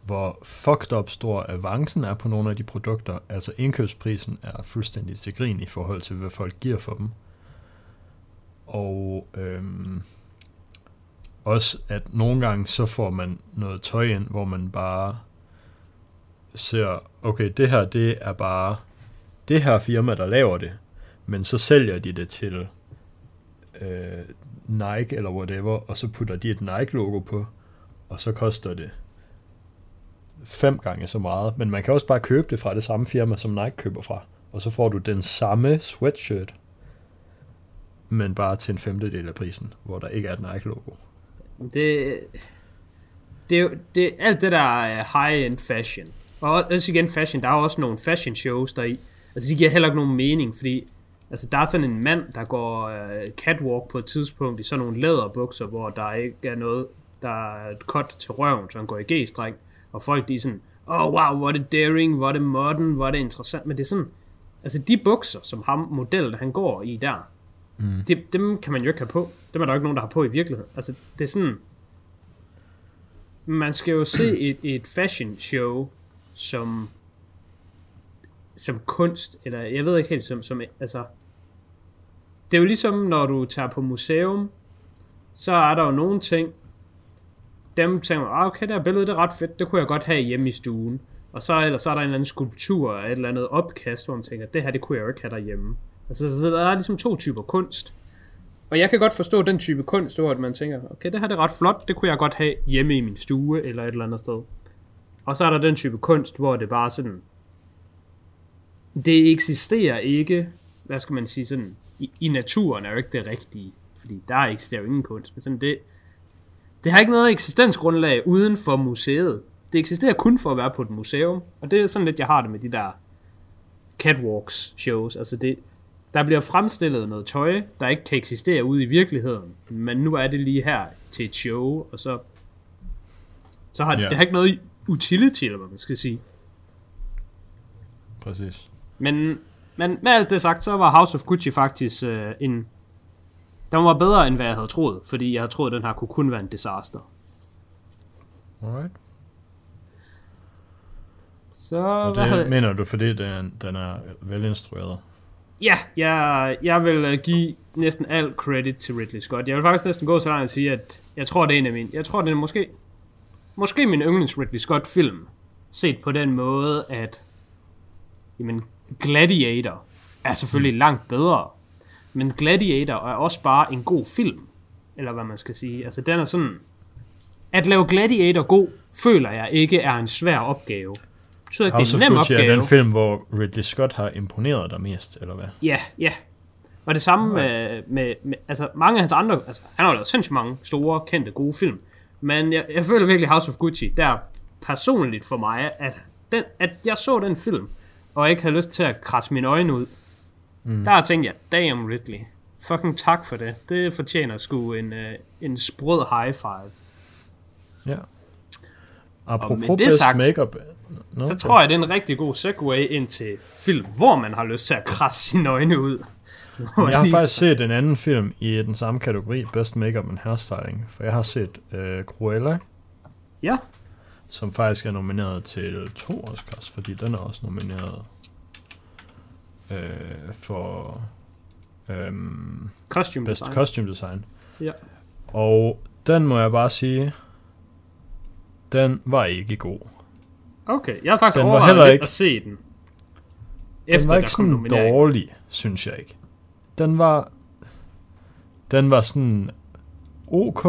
hvor fucked up stor avancen er på nogle af de produkter. Altså indkøbsprisen er fuldstændig til grin i forhold til, hvad folk giver for dem. Og øhm, også, at nogle gange så får man noget tøj ind, hvor man bare ser, okay, det her, det er bare det her firma, der laver det, men så sælger de det til øh, Nike eller whatever, og så putter de et Nike-logo på, og så koster det fem gange så meget. Men man kan også bare købe det fra det samme firma, som Nike køber fra, og så får du den samme sweatshirt, men bare til en femtedel af prisen, hvor der ikke er et Nike-logo. Det, det, er det, alt det der high-end fashion, og også igen fashion, der er også nogle fashion shows der i. Altså de giver heller ikke nogen mening, fordi altså, der er sådan en mand, der går uh, catwalk på et tidspunkt i sådan nogle læderbukser, hvor der ikke er noget, der er et cut til røven, så han går i G-streng, og folk de er sådan, oh wow, hvor er det daring, hvor er det modern, hvor er det interessant, men det er sådan, altså de bukser, som ham, modellen han går i der, mm. det, dem kan man jo ikke have på. Dem er der jo ikke nogen, der har på i virkeligheden. Altså det er sådan, man skal jo se et, et fashion show som som kunst, eller jeg ved ikke helt, som, som altså, det er jo ligesom, når du tager på museum, så er der jo nogle ting, dem tænker man, ah, okay, det her billede, det er ret fedt, det kunne jeg godt have hjemme i stuen. Og så, eller så er der en eller anden skulptur et eller andet opkast, hvor man tænker, det her, det kunne jeg jo ikke have derhjemme. Altså, så der er ligesom to typer kunst. Og jeg kan godt forstå den type kunst, hvor at man tænker, okay, det her det er ret flot, det kunne jeg godt have hjemme i min stue, eller et eller andet sted. Og så er der den type kunst, hvor det bare sådan, det eksisterer ikke, hvad skal man sige, sådan, i, i naturen er jo ikke det rigtige, fordi der eksisterer jo ingen kunst, men sådan det, det har ikke noget eksistensgrundlag uden for museet. Det eksisterer kun for at være på et museum, og det er sådan lidt, jeg har det med de der catwalks shows, altså det, der bliver fremstillet noget tøj, der ikke kan eksistere ude i virkeligheden, men nu er det lige her til et show, og så, så har det, Ja. det har ikke noget utility, eller hvad man skal sige. Præcis. Men, men med alt det sagt, så var House of Gucci faktisk øh, en... Den var bedre, end hvad jeg havde troet, fordi jeg havde troet, at den her kunne kun være en disaster. Alright. Så, Og hvad det havde... mener du, fordi den, den er velinstrueret? Ja, jeg, jeg vil øh, give næsten al credit til Ridley Scott. Jeg vil faktisk næsten gå så langt og sige, at jeg tror, det er en af mine... Jeg tror, det er måske... Måske min yndlings Ridley Scott film. Set på den måde, at... Jamen, Gladiator er selvfølgelig langt bedre. Men Gladiator er også bare en god film. Eller hvad man skal sige. Altså, den er sådan... At lave Gladiator god, føler jeg ikke er en svær opgave. Så det er en nem Gucci er opgave. den film, hvor Ridley Scott har imponeret dig mest, eller hvad? Ja, ja. Og det samme med, med, med, altså mange af hans andre, altså han har lavet sindssygt mange store, kendte, gode film. Men jeg, jeg føler virkelig House of Gucci, der personligt for mig, at, den, at jeg så den film, og ikke havde lyst til at krasse mine øjne ud. Mm. Der tænkte jeg, damn Ridley, fucking tak for det. Det fortjener sgu en, uh, en sprød high five. Ja. Apropos med det sagt, makeup. Nå, Så tror jeg, det er en rigtig god segue ind til film, hvor man har lyst til at krasse sine øjne ud. Jeg har faktisk set en anden film i den samme kategori, Best Makeup and Hairstyling, for jeg har set øh, Cruella, Ja, som faktisk er nomineret til to Oscars, fordi den er også nomineret øh, for øhm, costume Best design. Costume Design. Ja. Og den må jeg bare sige, den var ikke god. Okay, jeg har faktisk Den var overvejet lidt ikke- at se den. Den Efter var ikke sådan dårlig, synes jeg ikke. Den var, den var sådan ok,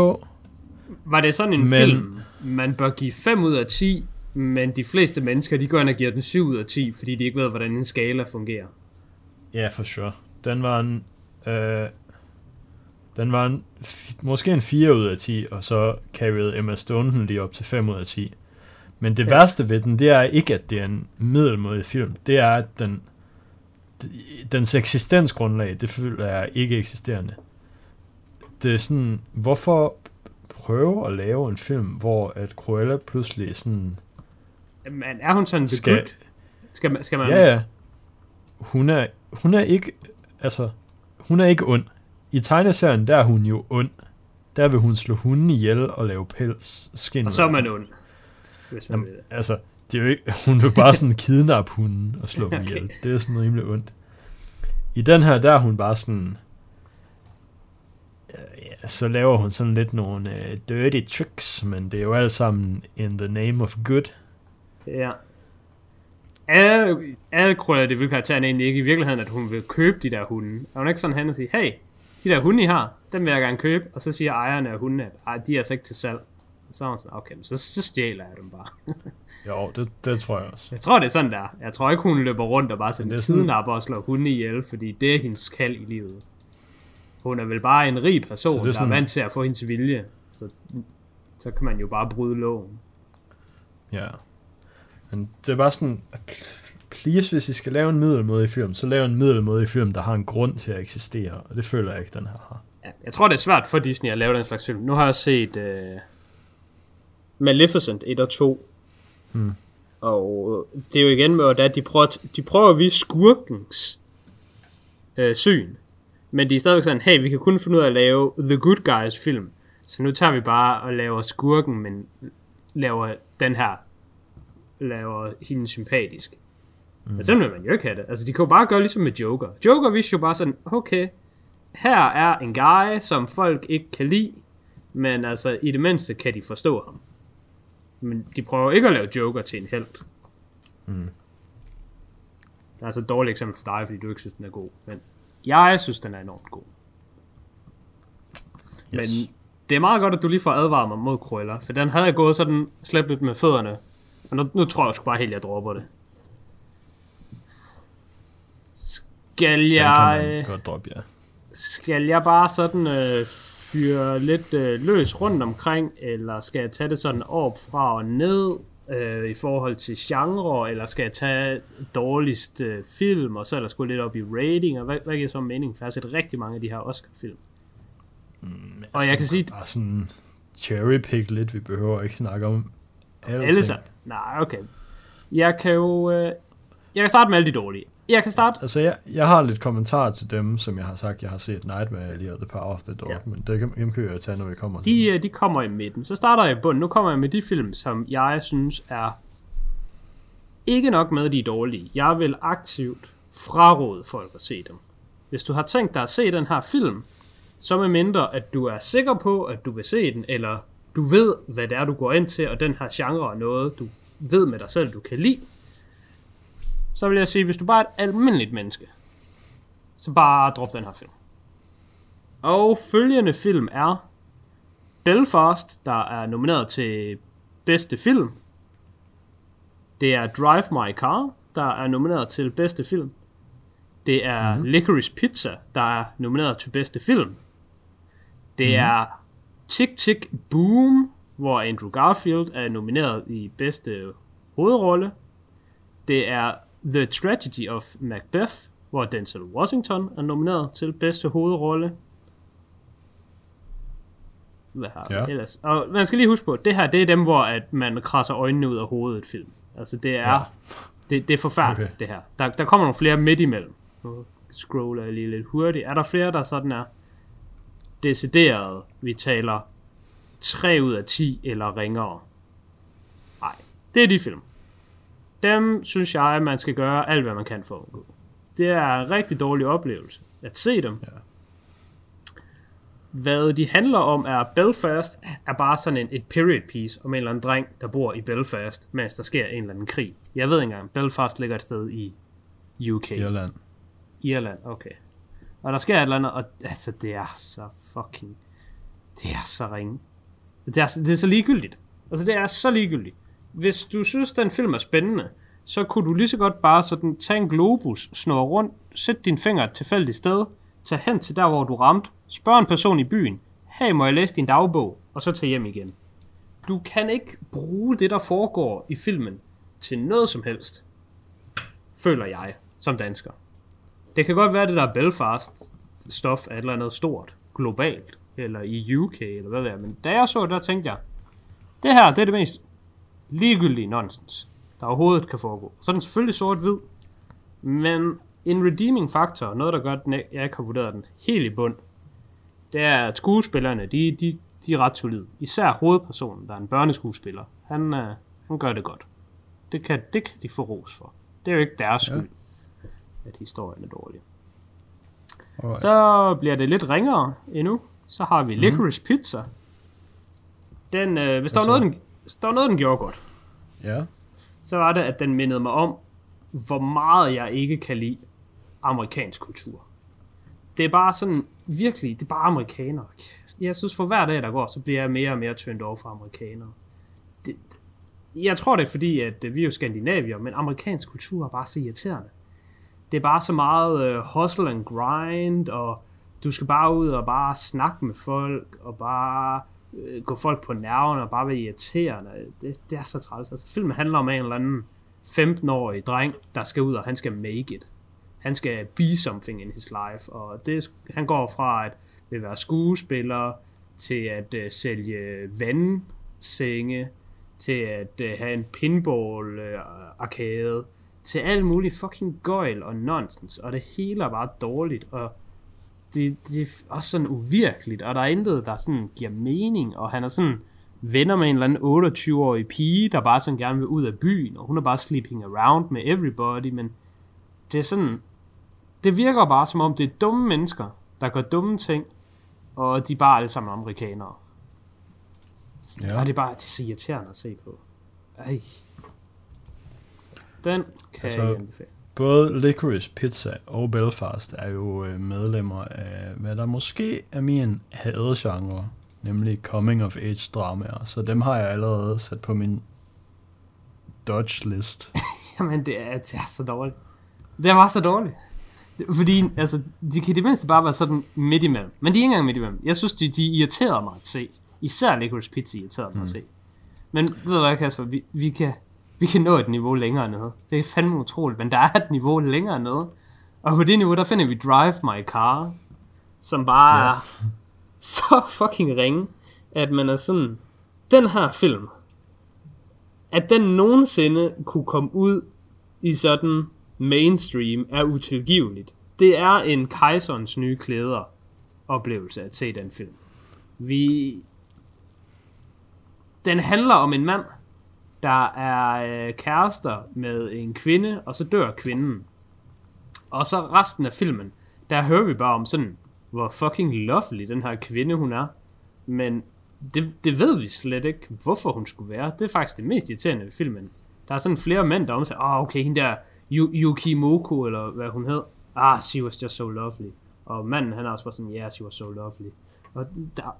Var det sådan en Men- film, man bør give 5 ud af 10, men de fleste mennesker, de går ind og giver den 7 ud af 10, fordi de ikke ved, hvordan en skala fungerer. Ja, for sure. Den var en... Øh, den var en, måske en 4 ud af 10, og så carried Emma Stone den lige op til 5 ud af 10. Men det Ja. værste ved den, det er ikke, at det er en middelmådig film. Det er, at den, dens eksistensgrundlag, det føler jeg ikke eksisterende. Det er sådan, hvorfor prøve at lave en film, hvor at Cruella pludselig sådan Men er hun sådan skal... good? Skal man, skal man Ja, ja. Hun er, hun er ikke, altså, hun er ikke ond. I tegneserien, der er hun jo ond. Der vil hun slå hunden ihjel og lave pels, skin. Og så er man ond. Hvis man Jamen, ved altså, det er jo ikke, hun vil bare sådan kidnappe hunden og slå dem Okay. ihjel. Det er sådan rimelig ondt. I den her, der er hun bare sådan, så laver hun sådan lidt nogle uh, dirty tricks, men det er jo alt sammen in the name of good. Ja. Alle, alle krøller det vil karakteren egentlig ikke i virkeligheden, at hun vil købe de der hunde. Er hun ikke sådan hen og sige, hey, de der hunde I har, dem vil jeg gerne købe, og så siger ejerne af hundene, at de er altså ikke til salg. Og så er hun sådan, okay, så, så stjæler jeg dem bare. jo, det, det tror jeg også. Jeg tror, det er sådan der. Jeg tror ikke, hun løber rundt og bare sådan det er sådan... sådan- og slår hunde ihjel, fordi det er hendes kald i livet. Hun er vel bare en rig person, Så det er der sådan- er vant til at få hendes vilje. Så, så kan man jo bare bryde loven. Ja. Men det er bare sådan, please, hvis I skal lave en middelmodig film, så lav en middelmodig film, der har en grund til at eksistere, og det føler jeg ikke, den her har. Ja, jeg tror, det er svært for Disney at lave den slags film. Nu har jeg set uh, Maleficent 1 og 2. Hmm. Og det er jo igen med, at de prøver, de prøver at vise skurkens øh, syn. Men de er stadigvæk sådan, hey, vi kan kun finde ud af at lave The Good Guys film. Så nu tager vi bare og laver skurken, men laver den her, laver hende sympatisk. Mm. Og sådan vil man jo ikke have det. Altså, de kan jo bare gøre ligesom med Joker. Joker viser jo bare sådan, okay, her er en guy, som folk ikke kan lide, men altså, i det mindste kan de forstå ham. Men de prøver ikke at lave Joker til en held. Mm. Det er altså et dårligt eksempel for dig, fordi du ikke synes, den er god. Men jeg synes, den er enormt god. Yes. Men det er meget godt, at du lige får advaret mig mod Cruella, for den havde jeg gået sådan slæbt lidt med fødderne. Og nu, nu tror jeg sgu bare helt, jeg dropper det. Skal den jeg... kan man godt droppe, ja. Skal jeg bare sådan øh, fyre lidt øh, løs rundt omkring, eller skal jeg tage det sådan op fra og ned øh, i forhold til genre, eller skal jeg tage dårligst øh, film, og så ellers gå lidt op i rating, og hvad, hvad giver så mening? For jeg har set rigtig mange af de her Oscar-film. Men Og jeg kan sige- Bare sådan cherrypick lidt, vi behøver ikke snakke om alle? Nej, okay. Jeg kan jo... Øh, jeg kan starte med alle de dårlige. Jeg kan starte... Altså, jeg, jeg har lidt kommentarer til dem, som jeg har sagt, jeg har set Nightmare Alley og The Power of the Dog, Ja. men det dem kan jeg tage, når vi kommer til De, øh, de kommer i midten. Så starter jeg i bunden. Nu kommer jeg med de film, som jeg synes er ikke nok med, de er dårlige. Jeg vil aktivt fraråde folk at se dem. Hvis du har tænkt dig at se den her film, så med mindre, at du er sikker på, at du vil se den, eller du ved, hvad det er, du går ind til, og den her genre er noget, du ved med dig selv, du kan lide, så vil jeg sige, hvis du bare er et almindeligt menneske, så bare drop den her film. Og følgende film er Belfast, der er nomineret til bedste film. Det er Drive My Car, der er nomineret til bedste film. Det er mm-hmm. Licorice Pizza, der er nomineret til bedste film. Det mm-hmm. er Tick Tick Boom, hvor Andrew Garfield er nomineret i bedste hovedrolle. Det er The Tragedy of Macbeth, hvor Denzel Washington er nomineret til bedste hovedrolle. Hvad har ja. Ellers? Og man skal lige huske på, det her, det er dem, hvor at man krasser øjnene ud af hovedet film. Altså, det er, ja. Det, det er forfærdeligt. Okay. det her. Der, der kommer nogle flere midt imellem. Nu scroller jeg lige lidt hurtigt. Er der flere, der sådan er decideret, vi taler 3 ud af 10 eller ringere? Nej, det er de film. Dem synes jeg, man skal gøre alt, hvad man kan for at undgå. Det er en rigtig dårlig oplevelse at se dem. Ja. Hvad de handler om er, Belfast er bare sådan en, et period piece om en eller anden dreng, der bor i Belfast, mens der sker en eller anden krig. Jeg ved ikke engang, Belfast ligger et sted i UK. Irland. Irland, okay. Og der sker et eller andet, og altså, det er så fucking... Det er så ringe. Det er, det er så ligegyldigt. Altså, det er så ligegyldigt. Hvis du synes, den film er spændende, så kunne du lige så godt bare sådan tage en globus, snurre rundt, sæt din finger et tilfældigt sted, tage hen til der, hvor du ramte, spørg en person i byen, hey, må jeg læse din dagbog, og så tage hjem igen. Du kan ikke bruge det, der foregår i filmen, til noget som helst, føler jeg, som dansker. Det kan godt være, det der Belfast-stof er et eller andet stort, globalt, eller i UK, eller hvad det er, men da jeg så det, der tænkte jeg, det her, det er det mest ligegyldige nonsens, der overhovedet kan foregå. Så er den selvfølgelig sort-hvid, men en redeeming factor, noget der gør, at jeg ikke har vurderet den helt i bund, det er, at skuespillerne, de, de, de er ret solide. Især hovedpersonen, der er en børneskuespiller, han, øh, han gør det godt. Det kan, det kan de få ros for. Det er jo ikke deres skyld, at historien er dårlig. Alright. Så bliver det lidt ringere endnu. så har vi Licorice mm. Pizza. Den, øh, hvis, der var så? noget, den, hvis der var noget, den gjorde godt, Ja. så var det, at den mindede mig om, hvor meget jeg ikke kan lide amerikansk kultur. Det er bare sådan, virkelig, det er bare amerikanere. Jeg synes, for hver dag, der går, så bliver jeg mere og mere tyndt over for amerikanere. Det, jeg tror, det er fordi, at øh, vi er jo skandinavier, men amerikansk kultur er bare så irriterende. Det er bare så meget uh, hustle and grind, og du skal bare ud og bare snakke med folk, og bare Øh, gå folk på nerverne, og bare være irriterende. Det, det er så træls. Altså, filmen handler om en eller anden 15-årig dreng, der skal ud, og han skal make it. Han skal be something in his life, og det, han går fra at vil være skuespiller, til at uh, sælge vandsenge, til at uh, have en pinball-arkade, arcade, til alt muligt fucking gøjl og nonsens, og det hele er bare dårligt, og det, det er også sådan uvirkeligt, og der er intet, der sådan giver mening, og han er sådan venner med en eller anden 28-årig pige, der bare sådan gerne vil ud af byen, og hun er bare sleeping around med everybody, men det er sådan, det virker bare som om, det er dumme mennesker, der gør dumme ting, og de er bare alle sammen amerikanere. Ja. Og det er bare det er så irriterende at se på. Ej. Den kan altså, jeg anbefale. Både Licorice Pizza og Belfast er jo øh, medlemmer af, hvad der måske er min hadegenre, nemlig coming of age dramaer. Så dem har jeg allerede sat på min Dodge list. Jamen, det er, det er så dårligt. Det er bare så dårligt. Fordi, altså, de kan i det mindste bare være sådan midt imellem. Men de er ikke engang midt imellem. Jeg synes, de, de irriterer mig at se. Især Licorice Pizza irriterer mig mm. at se. Men ved du hvad, Kasper? Vi, vi, kan, vi kan nå et niveau længere nede. Det er fandme utroligt, men der er et niveau længere nede. Og på det niveau, der finder vi Drive My Car, som bare ja. er så fucking ringe, at man er sådan, den her film, at den nogensinde kunne komme ud i sådan mainstream, er utilgiveligt. Det er en kejserens nye klæder oplevelse at se den film. Vi... Den handler om en mand, der er øh, kærester med en kvinde, og så dør kvinden. Og så resten af filmen, der hører vi bare om sådan, hvor fucking lovely den her kvinde hun er. Men det, det ved vi slet ikke, hvorfor hun skulle være. Det er faktisk det mest irriterende ved filmen. Der er sådan flere mænd, der om sig, ah, okay, hende der Yu- Yuki Moko, eller hvad hun hed. Ah, she was just so lovely. Og manden, han er også bare sådan, yeah, she was so lovely. Og der,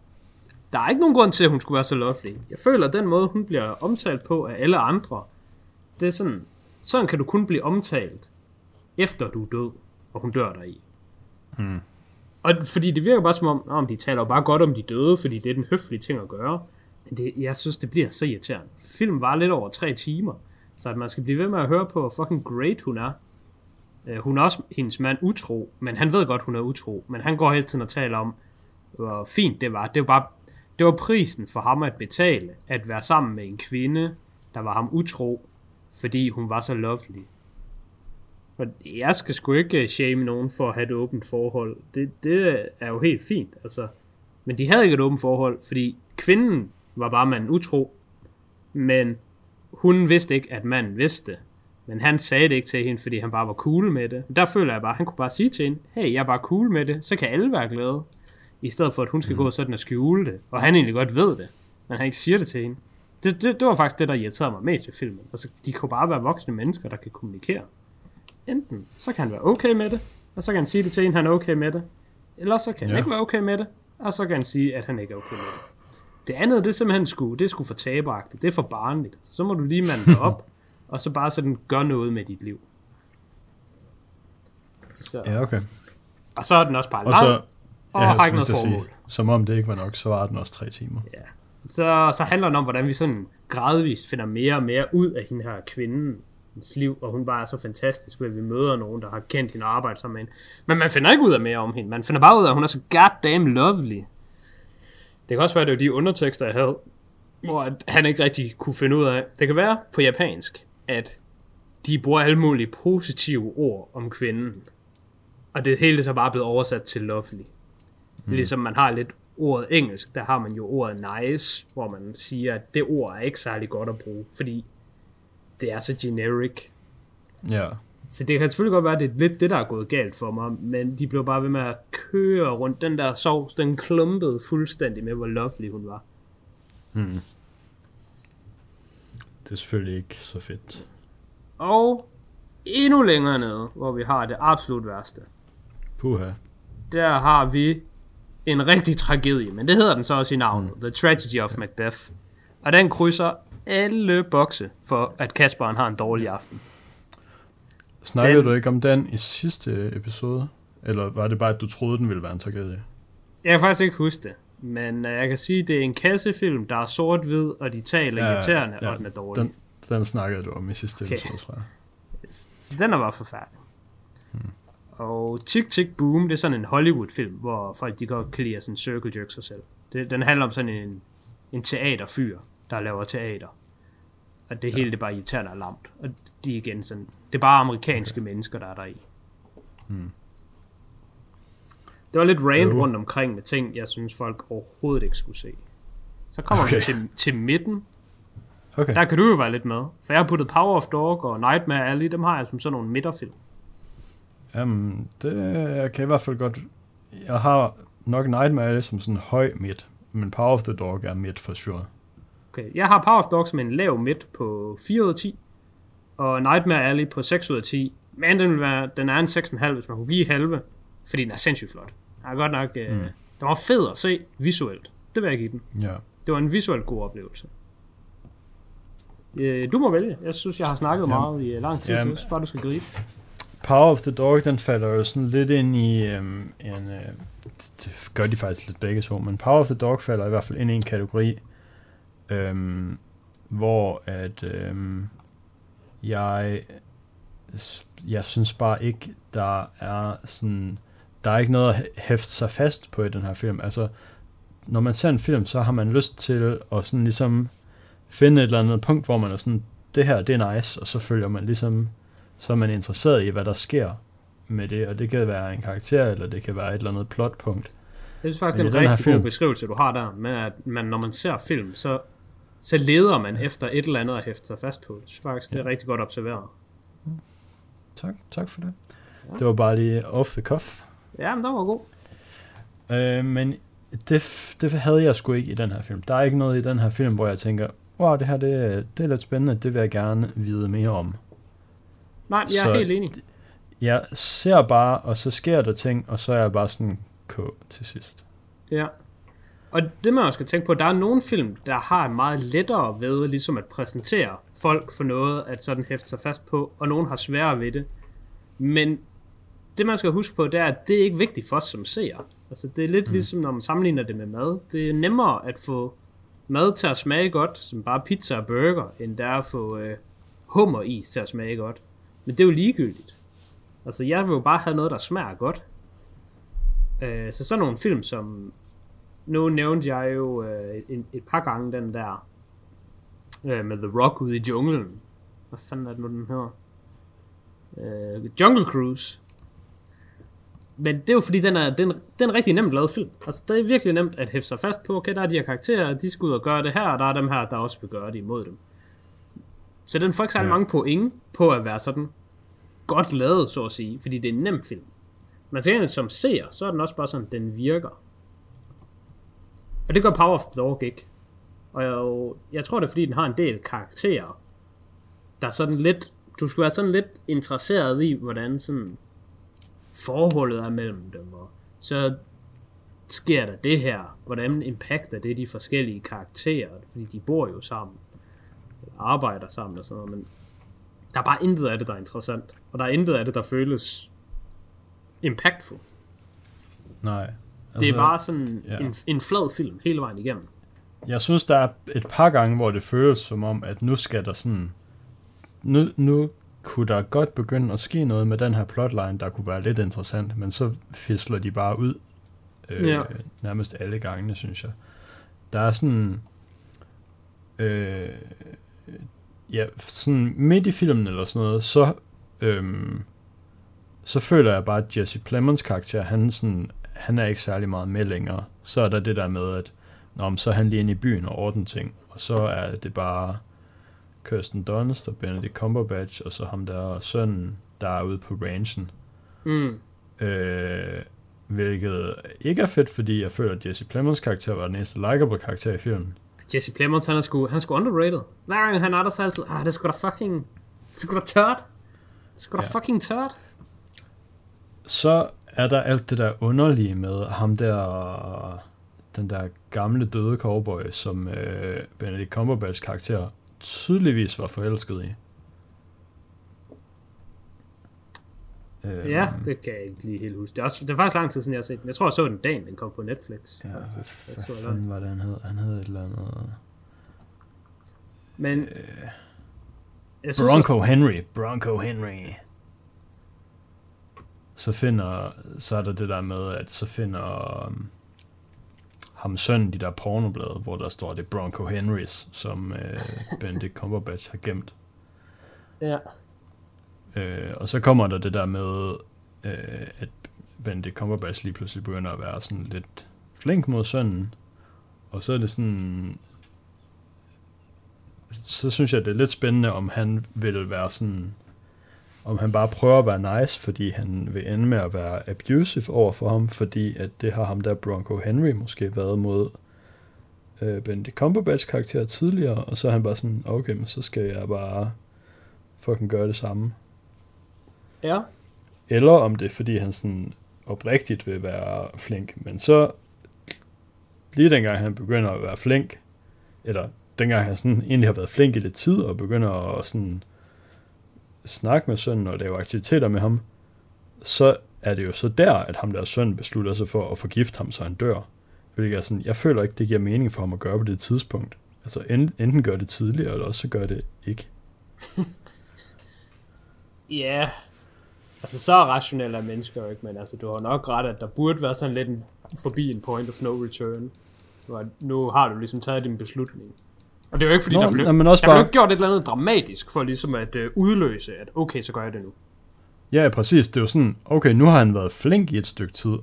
der er ikke nogen grund til, at hun skulle være så lovely. Jeg føler, at den måde, hun bliver omtalt på af alle andre, det er sådan, sådan kan du kun blive omtalt, efter du er død, og hun dør der i. Hmm. Og fordi det virker bare som om, om de taler jo bare godt om de døde, fordi det er den høflige ting at gøre. Men det, jeg synes, det bliver så irriterende. Filmen var lidt over tre timer, så at man skal blive ved med at høre på, hvor fucking great hun er. Øh, hun er også hendes mand utro, men han ved godt, hun er utro. Men han går hele tiden og taler om, hvor fint det var. Det var bare det var prisen for ham at betale, at være sammen med en kvinde, der var ham utro, fordi hun var så lovely. Og jeg skal sgu ikke øh, shame nogen for at have et åbent forhold. Det, det er jo helt fint, altså. Men de havde ikke et åbent forhold, fordi kvinden var bare manden utro, men hun vidste ikke, at manden vidste. Men han sagde det ikke til hende, fordi han bare var cool med det. Der føler jeg bare, at han kunne bare sige til hende, hey, jeg var cool med det, så kan alle være glade. I stedet for, at hun skal mm. gå sådan og skjule det. Og han egentlig godt ved det, men han ikke siger det til hende. Det, det, det var faktisk det, der irriterede mig mest ved filmen. Altså, de kunne bare være voksne mennesker, der kan kommunikere. Enten så kan han være okay med det, og så kan han sige det til hende, han er okay med det. Eller så kan han Ja. ikke være okay med det, og så kan han sige, at han ikke er okay med det. Det andet, det er simpelthen sgu, det er sgu for taberagtigt. Det er for barnligt. Så må du lige mande op, og så bare sådan gøre noget med dit liv. Så, Ja, okay. og så er den også bare Og lang, så, og jeg har ikke noget formål. som om det ikke var nok, så var den også tre timer. Ja. Så, så handler det om, hvordan vi sådan gradvist finder mere og mere ud af hende her kvindens liv, og hun bare er så fantastisk, ved at vi møder nogen, der har kendt hende og arbejdet sammen med hende. Men man finder ikke ud af mere om hende. Man finder bare ud af, at hun er så goddamn lovely. Det kan også være, at det var de undertekster, jeg havde, hvor han ikke rigtig kunne finde ud af. Det kan være på japansk, at de bruger alle mulige positive ord om kvinden. Og det hele er så bare blevet oversat til lovely. Mm. Ligesom man har lidt ordet engelsk, der har man jo ordet nice, hvor man siger, at det ord er ikke særlig godt at bruge, fordi det er så generic. Ja. Så det kan selvfølgelig godt være, at det er lidt det, der er gået galt for mig, men de blev bare ved med at køre rundt. Den der sovs, den klumpede fuldstændig med, hvor lovely hun var. Hmm. Det er selvfølgelig ikke så fedt. Og endnu længere nede, hvor vi har det absolut værste. Puha. Der har vi en rigtig tragedie, men det hedder den så også i navnet. Mm. The Tragedy of Macbeth. Og den krydser alle bokse for, at Kasperen har en dårlig aften. Snakkede den... du ikke om den i sidste episode? Eller var det bare, at du troede, den ville være en tragedie? Jeg kan faktisk ikke huske det. Men uh, jeg kan sige, at det er en kassefilm, der er sort-hvid, og de taler ja, irriterende, ja, og den er dårlig. Den, den snakkede du om i sidste okay. episode, tror jeg. Yes. Så den er bare forfærdelig. Hmm. Og Tick Tick Boom, det er sådan en Hollywood-film, hvor folk de godt kan lide at sådan circle jerk sig selv. Det, den handler om sådan en, en teaterfyr, der laver teater. Og det ja. hele det er bare irriterende og lamt. Og de igen sådan, det er bare amerikanske okay. mennesker, der er der i. Hmm. Det var lidt rant uh. rundt omkring med ting, jeg synes folk overhovedet ikke skulle se. Så kommer okay. vi til, til midten. Okay. Der kan du jo være lidt med. For jeg har puttet Power of Dog og Nightmare Alley, dem har jeg som sådan nogle midterfilm. Jamen, det kan i hvert fald godt... Jeg har nok Nightmare Alley som sådan en høj midt, men Power of the Dog er midt for sure. Okay, jeg har Power of Dog som en lav midt på 4 ud af 10, og Nightmare Alley på 6 ud af 10. Men den, vil være, den er en 6,5, hvis man kunne give halve, fordi den er sindssygt flot. Den er godt nok... Øh, mm. den var fed at se visuelt. Det vil jeg give den. Ja. Det var en visuelt god oplevelse. Øh, du må vælge. Jeg synes, jeg har snakket Jamen. meget i øh, lang tid, Jamen. så jeg synes bare, du skal gribe. Power of the Dog, den falder jo sådan lidt ind i øhm, en... Øh, det gør de faktisk lidt begge to, men Power of the Dog falder i hvert fald ind i en kategori, øhm, hvor at øhm, jeg jeg synes bare ikke, der er sådan, der er ikke noget at hæfte sig fast på i den her film. Altså, når man ser en film, så har man lyst til at sådan ligesom finde et eller andet punkt, hvor man er sådan, det her, det er nice, og så følger man ligesom, så er man interesseret i, hvad der sker med det, og det kan være en karakter, eller det kan være et eller andet plotpunkt. Jeg synes faktisk, det er en rigtig god beskrivelse, du har der, med at man, når man ser film, så, så leder man efter et eller andet at hæfte sig fast på. Jeg synes faktisk, det er ja. rigtig godt observeret. Tak, tak for det. Ja. Det var bare lige off the cuff. Ja, men det var god. Øh, men det, det havde jeg sgu ikke i den her film. Der er ikke noget i den her film, hvor jeg tænker, wow, det her det, det er lidt spændende, det vil jeg gerne vide mere om. Nej, jeg er så helt enig. Jeg ser bare, og så sker der ting, og så er jeg bare sådan K til sidst. Ja. Og det man også skal tænke på, der er nogle film, der har meget lettere ved ligesom at præsentere folk for noget, at sådan hæfte sig fast på, og nogen har sværere ved det. Men det man skal huske på, det er, at det er ikke vigtigt for os som seere. Altså det er lidt mm. ligesom, når man sammenligner det med mad. Det er nemmere at få mad til at smage godt, som bare pizza og burger, end der at få øh, hummeris til at smage godt. Men det er jo ligegyldigt. Altså, jeg vil jo bare have noget, der smager godt. Øh, så sådan nogle film som... Nu nævnte jeg jo øh, et, et par gange den der øh, med The Rock ude i junglen. Hvad fanden er det nu, den hedder? Øh, Jungle Cruise men det er jo fordi, den er, den, den er rigtig nemt lavet film. Altså, det er virkelig nemt at hæfte sig fast på, okay, der er de her karakterer, de skal ud og gøre det her, og der er dem her, der også vil gøre det imod dem. Så den får ikke særlig ja. mange point på at være sådan godt lavet, så at sige, fordi det er en nem film. Men til som ser, så er den også bare sådan, den virker. Og det gør Power of the Dog ikke. Og jeg, jeg tror det er fordi, den har en del karakterer, der er sådan lidt, du skal være sådan lidt interesseret i, hvordan sådan forholdet er mellem dem, og så sker der det her, hvordan impacter det de forskellige karakterer, fordi de bor jo sammen, arbejder sammen og sådan noget, men der er bare intet af det, der er interessant, og der er intet af det, der føles impactful. Nej. Altså, det er altså, bare sådan ja. en, en flad film hele vejen igennem. Jeg synes, der er et par gange, hvor det føles som om, at nu skal der sådan... Nu, nu kunne der godt begynde at ske noget med den her plotline, der kunne være lidt interessant, men så fisler de bare ud øh, ja. nærmest alle gangene, synes jeg. Der er sådan... Øh, ja, sådan midt i filmen eller sådan noget, så, øhm, så føler jeg bare, at Jesse Plemons karakter, han, sådan, han er ikke særlig meget med længere. Så er der det der med, at Nå, så er han lige inde i byen og ordner ting, og så er det bare Kirsten Dunst og Benedict Cumberbatch, og så ham der sønnen, der er ude på ranchen. Mm. Øh, hvilket ikke er fedt, fordi jeg føler, at Jesse Plemons karakter var den eneste likable karakter i filmen. Jesse Plemons, han er sgu, han er sgu underrated. Hver gang han er er altid, ah, det er sgu da fucking, det er sgu da tørt. Det er sgu da Ja. fucking tørt. Så er der alt det der underlige med ham der, den der gamle døde cowboy, som øh, Benedict Cumberbatch karakter tydeligvis var forelsket i. Øh, Ja, det kan jeg ikke lige helt huske. Det er, også, det er faktisk lang tid siden, jeg har set den. Jeg tror, jeg så den dagen, den kom på Netflix. Ja, faktisk. Jeg hvad den. fanden var det, han hed? Han hed et eller andet... Men Øh, jeg synes Bronco Henry. Bronco Henry. Så finder, så er der det der med, at så finder um, ham sønnen de der pornoblade, hvor der står, det Bronco Henrys, som øh, Benedict Cumberbatch har gemt. Også, ja. Øh, og så kommer der det der med, øh, at Benedict Cumberbatch lige pludselig begynder at være sådan lidt flink mod sønnen. Og så er det sådan... Så synes jeg, det er lidt spændende, om han vil være sådan... Om han bare prøver at være nice, fordi han vil ende med at være abusive over for ham, fordi at det har ham der Bronco Henry måske været mod øh, Benedict Cumberbatch karakter tidligere, og så er han bare sådan, okay, men så skal jeg bare fucking gøre det samme. Ja. Eller om det er, fordi han sådan oprigtigt vil være flink. Men så, lige dengang han begynder at være flink, eller dengang han sådan egentlig har været flink i lidt tid, og begynder at sådan snakke med sønnen og lave aktiviteter med ham, så er det jo så der, at ham der søn beslutter sig for at forgifte ham, så han dør. Hvilket er sådan, jeg føler ikke, det giver mening for ham at gøre på det tidspunkt. Altså en- enten gør det tidligere, eller også så gør det ikke. Ja. Altså, så rationelle er mennesker jo ikke, men altså, du har nok ret, at der burde være sådan lidt en, forbi en point of no return. Hvor nu har du ligesom taget din beslutning. Og det er jo ikke fordi, Nå, der blev, men også der blev bare- ikke gjort et eller andet dramatisk for ligesom at øh, udløse, at okay, så gør jeg det nu. Ja, præcis. Det er jo sådan, okay, nu har han været flink i et stykke tid,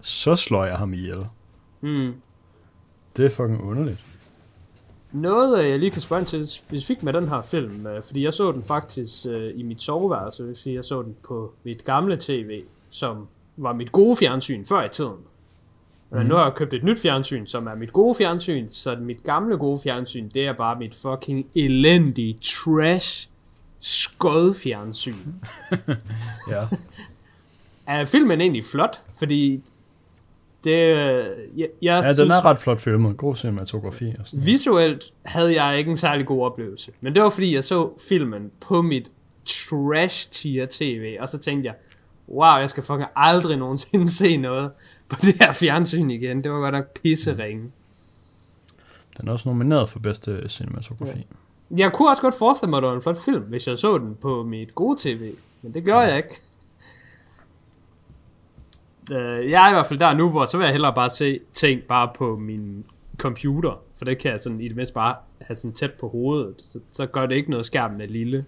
så slår jeg ham ihjel. Mm. Det er fucking underligt. Noget, øh, jeg lige kan spørge til specifikt med den her film, øh, fordi jeg så den faktisk øh, i mit soveværelse, vil sige, jeg så den på mit gamle tv, som var mit gode fjernsyn før i tiden. Men nu har jeg købt et nyt fjernsyn, som er mit gode fjernsyn, så mit gamle gode fjernsyn, det er bare mit fucking elendige trash skod fjernsyn. Ja. Er filmen egentlig flot? Fordi det, øh, jeg, jeg ja, synes, den er ret flot filmet. God cinematografi og sådan Visuelt havde jeg ikke en særlig god oplevelse. Men det var fordi, jeg så filmen på mit trash tier tv, og så tænkte jeg, wow, jeg skal fucking aldrig nogensinde se noget på det her fjernsyn igen. Det var godt nok pisseringe. Den er også nomineret for bedste cinematografi. Jeg kunne også godt forestille mig, at det var en flot film, hvis jeg så den på mit gode tv. Men det gør jeg ikke. Øh, Jeg er i hvert fald der nu, hvor så vil jeg hellere bare se ting bare på min computer. For det kan jeg sådan i det mindste bare have sådan tæt på hovedet. Så, så gør det ikke noget skærmen er lille.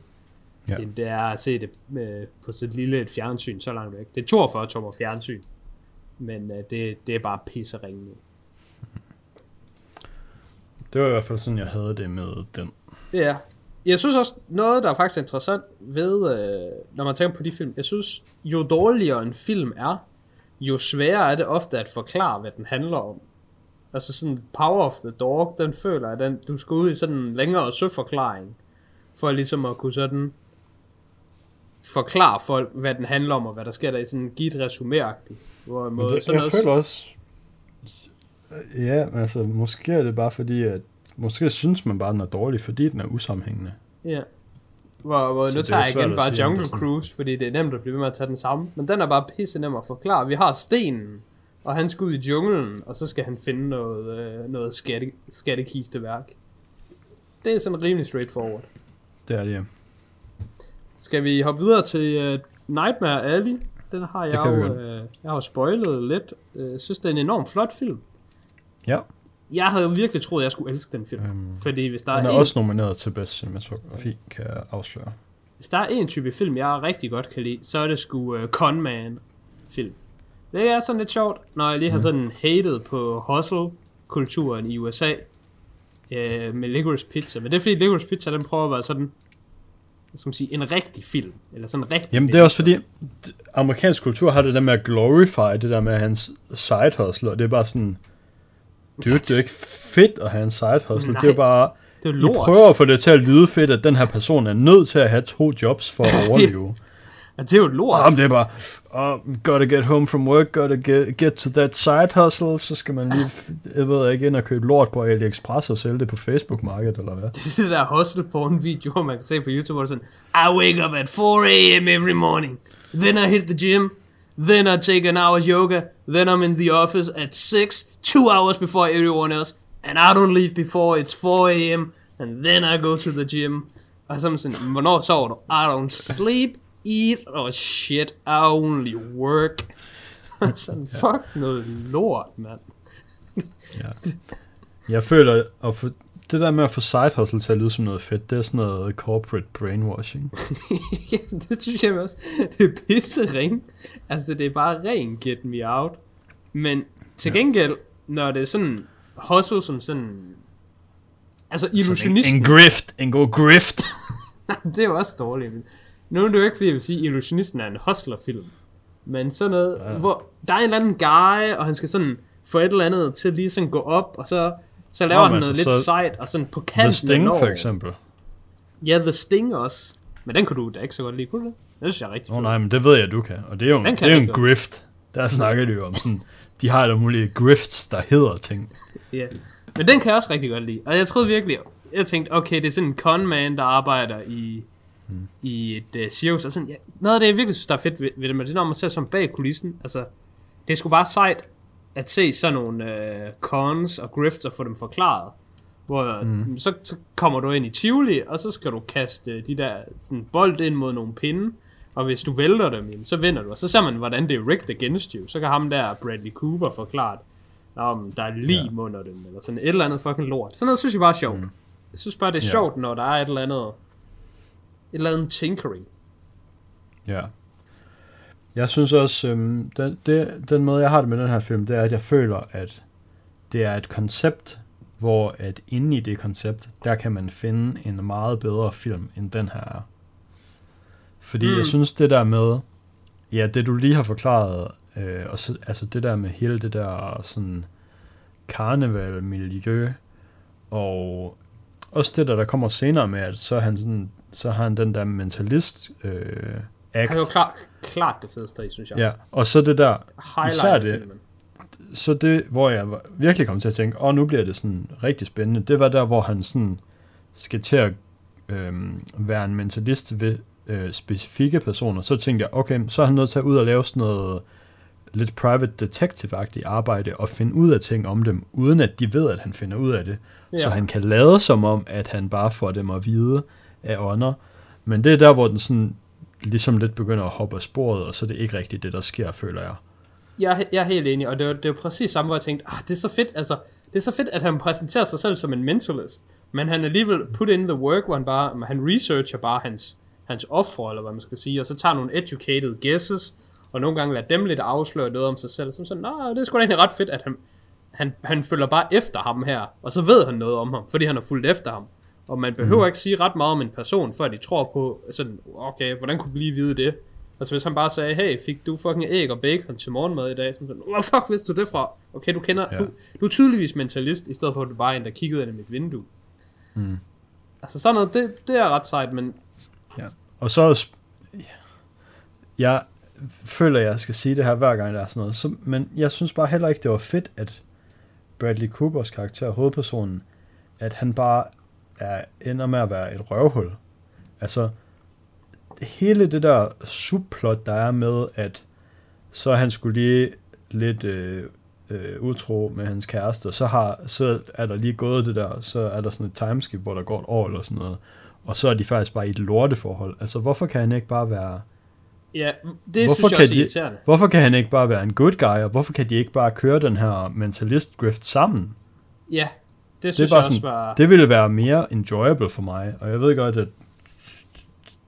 Ja. End det er at se det med, på så lille et fjernsyn så langt væk. Det er 42 tommer fjernsyn. Men øh, det, det er bare pisseringe. Det var i hvert fald sådan, jeg havde det med den. Ja. Jeg synes også, noget, der er faktisk interessant ved, øh, når man tænker på de film, jeg synes, jo dårligere en film er, jo sværere er det ofte at forklare, hvad den handler om. Altså sådan Power of the Dog, den føler jeg, den, du skal ud i sådan en længere søforklaring, for ligesom at kunne sådan forklare folk, hvad den handler om, og hvad der sker der i sådan en resumé-agtigt. Hvorimod Men det, sådan jeg føler også... Ja, altså, måske er det bare fordi, at... Måske synes man bare, at den er dårlig, fordi den er usammenhængende. Ja. Hvor, hvor Så nu er tager jeg igen bare Jungle Cruise, fordi det er nemt at blive ved med at tage den samme. Men den er bare pisse nem at forklare. Vi har stenen, og han skal ud i junglen, og så skal han finde noget, øh, noget skatte, skattekisteværk. Det er sådan rimelig straightforward. Det er det, ja. Skal vi hoppe videre til uh, Nightmare Alley? Den har jeg jo, øh, jeg har jo spoilet lidt. Jeg uh, synes, det er en enormt flot film. Ja, Jeg havde virkelig troet, jeg skulle elske den film. Øhm, fordi hvis der, den er, er en, også nomineret til bedste cinematografi, kan jeg afsløre. hvis der er en type film, jeg rigtig godt kan lide, så er det sgu uh, Conman film. Det er sådan lidt sjovt, når jeg lige har sådan hated på hustle-kulturen i USA øh, med Licorice Pizza. Men det er fordi Licorice Pizza, den prøver at være sådan skal man sige, en rigtig film, eller sådan en rigtig Jamen det er også fordi, amerikansk kultur har det der med at glorify det der med hans side hustle, og det er bare sådan, dude, det er ikke fedt at have en side hustle, Nej, det er bare, det er jo I lort. prøver at få det til at lyde fedt, at den her person er nødt til at have to jobs for at overleve. Ja, det er jo lort. Jamen, det er bare, oh, gotta get home from work, gotta get, get to that side hustle, så skal man lige, jeg ved ikke, ind og købe lort på AliExpress og sælge det på Facebook-markedet, eller hvad? Det er det der hustle porn video, man kan se på YouTube, hvor det er sådan, I wake up at 4 a.m. every morning, then I hit the gym, then I take an hour's yoga, then I'm in the office at 6, two hours before everyone else, and I don't leave before it's 4 a.m., and then I go to the gym. Og så man sådan, hvornår sover du? I don't sleep, eat, or shit, I only work. sådan, fuck noget lort, mand. Ja. Jeg føler, at få, det der med at få side hustle til at lyde som noget fedt, det er sådan noget corporate brainwashing. ja, det synes jeg også. Det er pisse ring. Altså, det er bare ren get me out. Men til gengæld, når det er sådan hustle som sådan... Altså, En, illusionisten, en grift, en god grift. det er jo også dårligt. Nu er det jo ikke, fordi jeg vil sige, at illusionisten er en hustlerfilm. Men sådan noget, Ja. hvor der er en eller anden guy, og han skal sådan få et eller andet til lige sådan gå op, og så, så laver Nå, han men noget altså, lidt så- sejt, og sådan på The kanten af Sting for eksempel. Ja, The Sting også. Men den kunne du da ikke så godt lide, kunne du det? Det synes jeg er rigtig oh, fed. nej, men det ved jeg, du kan. Og det er jo, Den det er jo en grift. Der snakker de jo om sådan, de har alle mulige grifts, der hedder ting. Ja. Men den kan jeg også rigtig godt lide. Og jeg troede virkelig, jeg tænkte, okay, det er sådan en conman, der arbejder i, mm. i et uh, cirkus. Og sådan, ja, noget af det, jeg virkelig synes, der er fedt ved, ved det, men det er, når man ser som bag kulissen. Altså, det er sgu bare sejt at se sådan nogle uh, cons og grifts og få dem forklaret. Hvor mm. så, så kommer du ind i Tivoli, og så skal du kaste øh, de der sådan, bold ind mod nogle pinde. Og hvis du vælter dem, jamen, så vinder du. Og så ser man, hvordan det er rigged against you. Så kan ham der, Bradley Cooper, forklare, om der er lim ja. under dem, eller sådan et eller andet fucking lort. Sådan noget synes jeg bare er sjovt. Mm. Jeg synes bare, det er Ja. sjovt, når der er et eller andet, et eller andet tinkering. Ja. Jeg synes også, øhm, den, det, den måde, jeg har det med den her film, det er, at jeg føler, at det er et koncept, hvor at inde i det koncept, der kan man finde en meget bedre film, end den her er. Fordi mm. Jeg synes, det der med, ja, det du lige har forklaret, øh, og så, altså det der med hele det der sådan karneval-miljø, og også det der, der kommer senere med, at så, han sådan, så har han den der mentalist øh, act. Det er jo klart, klart det fedeste synes jeg. Ja, og så det der, Highlight især det. filmen. så det, hvor jeg virkelig kom til at tænke, åh, oh, nu bliver det sådan rigtig spændende, det var der, hvor han sådan skal til at øhm, være en mentalist ved øh, specifikke personer. Så tænkte jeg, okay, så er han nødt til at ud og lave sådan noget lidt private detective-agtigt arbejde og finde ud af ting om dem, uden at de ved, at han finder ud af det. Ja. Så han kan lade som om, at han bare får dem at vide af ånder. Men det er der, hvor den sådan ligesom lidt begynder at hoppe af sporet, og så er det ikke rigtigt det, der sker, føler jeg. Jeg, jeg er helt enig, og det er, jo- det er præcis samme, hvor jeg tænkte, ah, det er så fedt, altså, det er så fedt, at han præsenterer sig selv som en mentalist, men han alligevel put in the work, hvor han bare, han researcher bare hans, hans offer, eller hvad man skal sige, og så tager nogle educated guesses, og nogle gange lader dem lidt afsløre noget om sig selv, som sådan, nej, det er sgu da egentlig ret fedt, at han, han, han følger bare efter ham her, og så ved han noget om ham, fordi han har fulgt efter ham. Og man behøver mm. ikke sige ret meget om en person, før de tror på, sådan, okay, hvordan kunne du lige vide det? Altså hvis han bare sagde, hey, fik du fucking æg og bacon til morgenmad i dag? Så sådan, hvor fuck vidste du det fra? Okay, du kender, Ja. du, du er tydeligvis mentalist, i stedet for at du bare er en, der kiggede ind i mit vindue. Mm. Altså sådan noget, det, det er ret sejt, men. Og så jeg føler, jeg skal sige det her hver gang, der er sådan noget. Så, men jeg synes bare heller ikke, det var fedt, at Bradley Coopers karakter, hovedpersonen, at han bare er, ender med at være et røvhul. Altså, hele det der subplot, der er med, at så han skulle lige lidt øh, øh, utro med hans kæreste, og så, har, så er der lige gået det der, så er der sådan et timeskip, hvor der går et år eller sådan noget, og så er de faktisk bare i et lorteforhold. Altså, hvorfor kan han ikke bare være... ja, det Hvorfor synes jeg kan også de- irriterende. Hvorfor kan han ikke bare være en good guy, og hvorfor kan de ikke bare køre den her mentalist-grift sammen? Ja, det Det synes bare jeg også sådan, var... det ville være mere enjoyable for mig, og jeg ved godt, at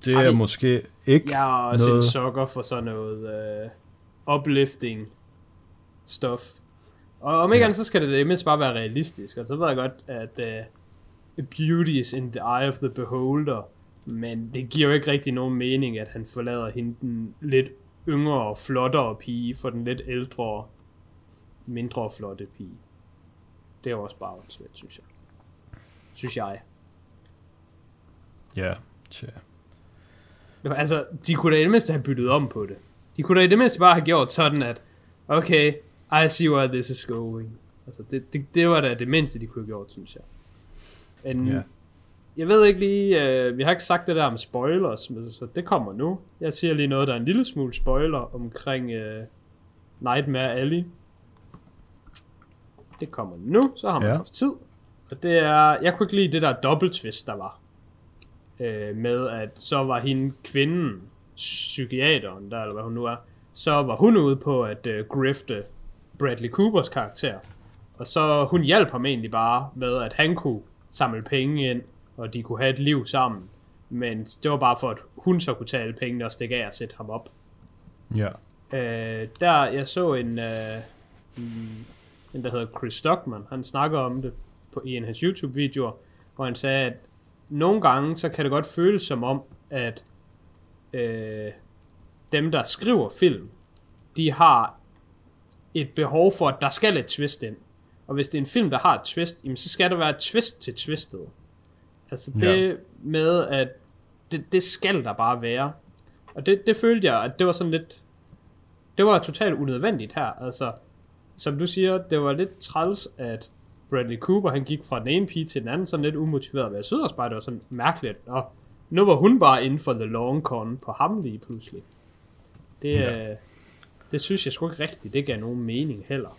det Ej, er det- måske ikke Jeg er også noget- en sukker for sådan noget uh, uplifting stuff. Og om ikke Ja. andet, så skal det det mindst bare være realistisk. Og så ved jeg godt, at uh, beauty is in the eye of the beholder. Men det giver jo ikke rigtig nogen mening, at han forlader hende den lidt yngre og flottere pige for den lidt ældre, mindre flotte pige. Det er også bare svært, synes jeg. Synes jeg. Ja, tja. Altså, de kunne da i det mindste have byttet om på det. De kunne da i det mindste bare have gjort sådan, at okay, I see where this is going. Altså, det, det, det var da det mindste, de kunne have gjort, synes jeg. En, Ja. Jeg ved ikke lige, øh, vi har ikke sagt det der med spoilers, så det kommer nu. Jeg siger lige noget, der er en lille smule spoiler omkring øh, Nightmare Alley. Det kommer nu, så har man ja. haft tid. Og det er, jeg kunne ikke lide det der dobbelt twist, der var. Øh, med at så var hende kvinden, psykiateren der, eller hvad hun nu er, så var hun ude på at øh, grifte Bradley Coopers karakter. Og så hun hjalp ham egentlig bare med, at han kunne samle penge ind, og de kunne have et liv sammen. Men det var bare for, at hun så kunne tage alle pengene og stikke af og sætte ham op. Ja. Øh, der, jeg så en, øh, en, der hedder Chris Stockman, han snakker om det på, i en af hans YouTube-videoer, hvor han sagde, at nogle gange, så kan det godt føles som om, at øh, dem, der skriver film, de har et behov for, at der skal et twist ind. Og hvis det er en film, der har et twist, jamen, så skal der være et twist til twistet. Altså det Ja. med, at det, det skal der bare være. Og det, det følte jeg, at det var sådan lidt... Det var totalt unødvendigt her. Altså, som du siger, det var lidt træls, at Bradley Cooper, han gik fra den ene pige til den anden, sådan lidt umotiveret. Men jeg synes også bare, det var sådan mærkeligt. Og nu var hun bare inden for the long con på ham lige pludselig. Det, Ja. ja. det synes jeg sgu ikke rigtigt. Det gav nogen mening heller.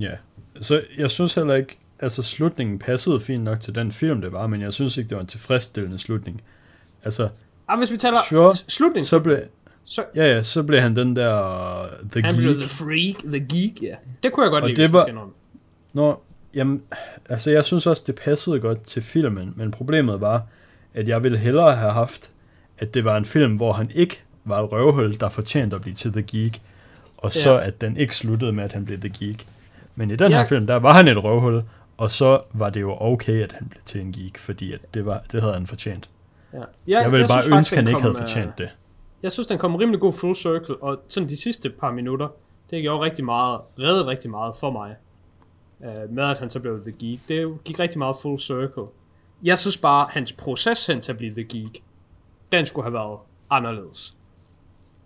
Ja. Så jeg synes heller ikke, altså slutningen passede fint nok til den film, det var, men jeg synes ikke, det var en tilfredsstillende slutning. Altså, Ah, hvis vi taler Sure. slutning, så blev, så ja, ja, så blev han den der The han Geek. blev the freak, the geek, ja. Det kunne jeg godt Og lide, det var- nå. Nå, jamen, altså jeg synes også, det passede godt til filmen, men problemet var, at jeg ville hellere have haft, at det var en film, hvor han ikke var et røvhul, der fortjente at blive til The Geek, og så Ja. at den ikke sluttede med, at han blev The Geek. Men i den her Ja. film, der var han et røvhul, og så var det jo okay, at han blev til en geek, fordi at det, var, det havde han fortjent. Ja. Ja, Jeg ville bare synes ønske, at han den ikke kom, havde øh, fortjent det. Jeg synes, den kom rimelig god full circle, og sådan de sidste par minutter, det gjorde rigtig meget, reddede rigtig meget for mig. Uh, med at han så blev The Geek. Det gik rigtig meget full circle. Jeg synes bare, hans proces hen til at blive The Geek, den skulle have været anderledes.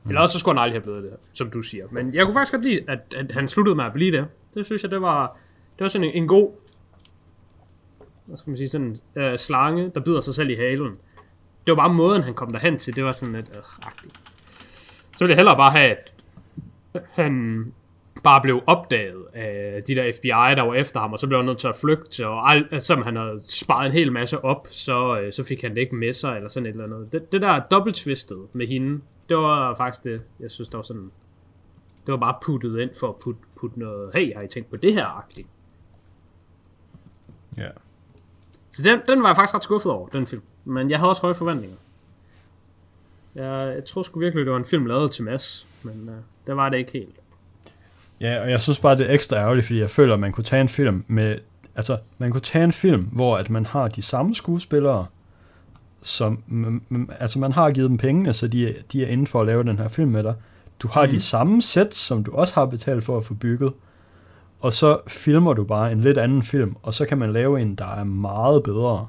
Mm. Eller også så skulle han aldrig have blevet det, som du siger. Men jeg kunne faktisk godt lide, at, at han sluttede med at blive det. Det synes jeg, det var, det var sådan en, en god, hvad skal man sige, sådan øh, slange, der bider sig selv i halen det var bare måden, han kom derhen til, det var sådan lidt øh, agtigt. Så ville jeg hellere bare have, at øh, han bare blev opdaget af de der FBI, der var efter ham, og så blev han nødt til at flygte, og al, øh, som han havde sparet en hel masse op, så, øh, så fik han det ikke med sig, eller sådan et eller andet. Det, det der dobbelttwistet med hende, det var faktisk det, jeg synes, der var sådan, det var bare puttet ind for at putte, putte noget, hey, har I tænkt på det her, agtigt. Ja. Så den, den var jeg faktisk ret skuffet over, den film. Men jeg havde også høje forventninger. Jeg, jeg tror sgu virkelig, det var en film lavet til Mads, men uh, det var det ikke helt. Ja, og jeg synes bare, det er ekstra ærgerligt, fordi jeg føler, at man kunne tage en film med... Altså, man kunne tage en film, hvor at man har de samme skuespillere, som... Altså, man har givet dem pengene, så de, de er inde for at lave den her film med dig. Du har mm. de samme sets, som du også har betalt for at få bygget. Og så filmer du bare en lidt anden film, og så kan man lave en, der er meget bedre.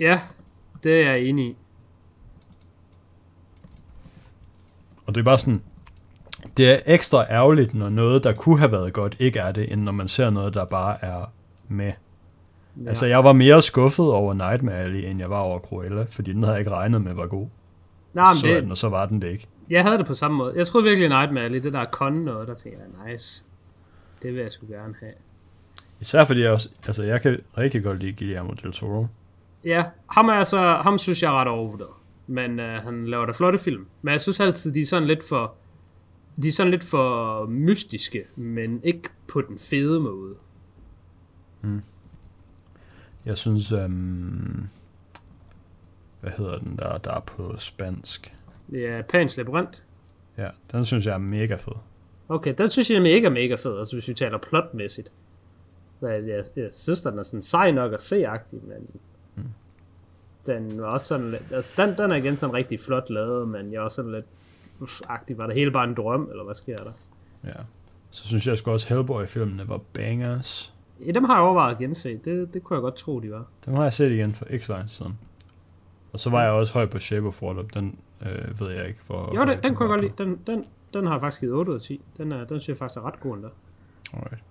Ja, det er jeg enig i. Og det er bare sådan... Det er ekstra ærgerligt, når noget, der kunne have været godt, ikke er det, end når man ser noget, der bare er med. Ja. Altså, jeg var mere skuffet over Nightmare Alley, end jeg var over Cruella, fordi den havde jeg ikke regnet med var god. Nej, men så det, og så var den det ikke. Jeg havde det på samme måde. Jeg troede virkelig, Nightmare Alley, det der con noget, der tænkte jeg, nice. Det vil jeg sgu gerne have. Især fordi jeg også, altså jeg kan rigtig godt lide Guillermo del Toro. Ja, ham, er altså, ham synes jeg er ret overvurderet. Men øh, han laver da flotte film. Men jeg synes altid, de er sådan lidt for... De er sådan lidt for mystiske, men ikke på den fede måde. Jeg synes, øhm, hvad hedder den der, der er på spansk? Ja, Pans Labyrinth. Ja, den synes jeg er mega fed. Okay, den synes jeg er mega, mega fed, altså hvis vi taler plotmæssigt. Men jeg, jeg synes, den er sådan sej nok at se-agtig, men... Den var også sådan lidt, altså den, den er igen sådan rigtig flot lavet, men jeg er også sådan lidt, agtig, var det hele bare en drøm, eller hvad sker der? Ja. Så synes jeg sgu også, Hellboy-filmene var bangers. Ja, dem har jeg overvejet at gense. Det, det kunne jeg godt tro, de var. Dem har jeg set igen for ikke så lang tid siden. Og så var jeg også høj på Shape of Water. Den øh, ved jeg ikke, hvor... Jo, den, den kunne jeg godt lide. Den, den, den har jeg faktisk givet 8 ud af 10. Den, er, den synes jeg faktisk er ret god endda. Alright.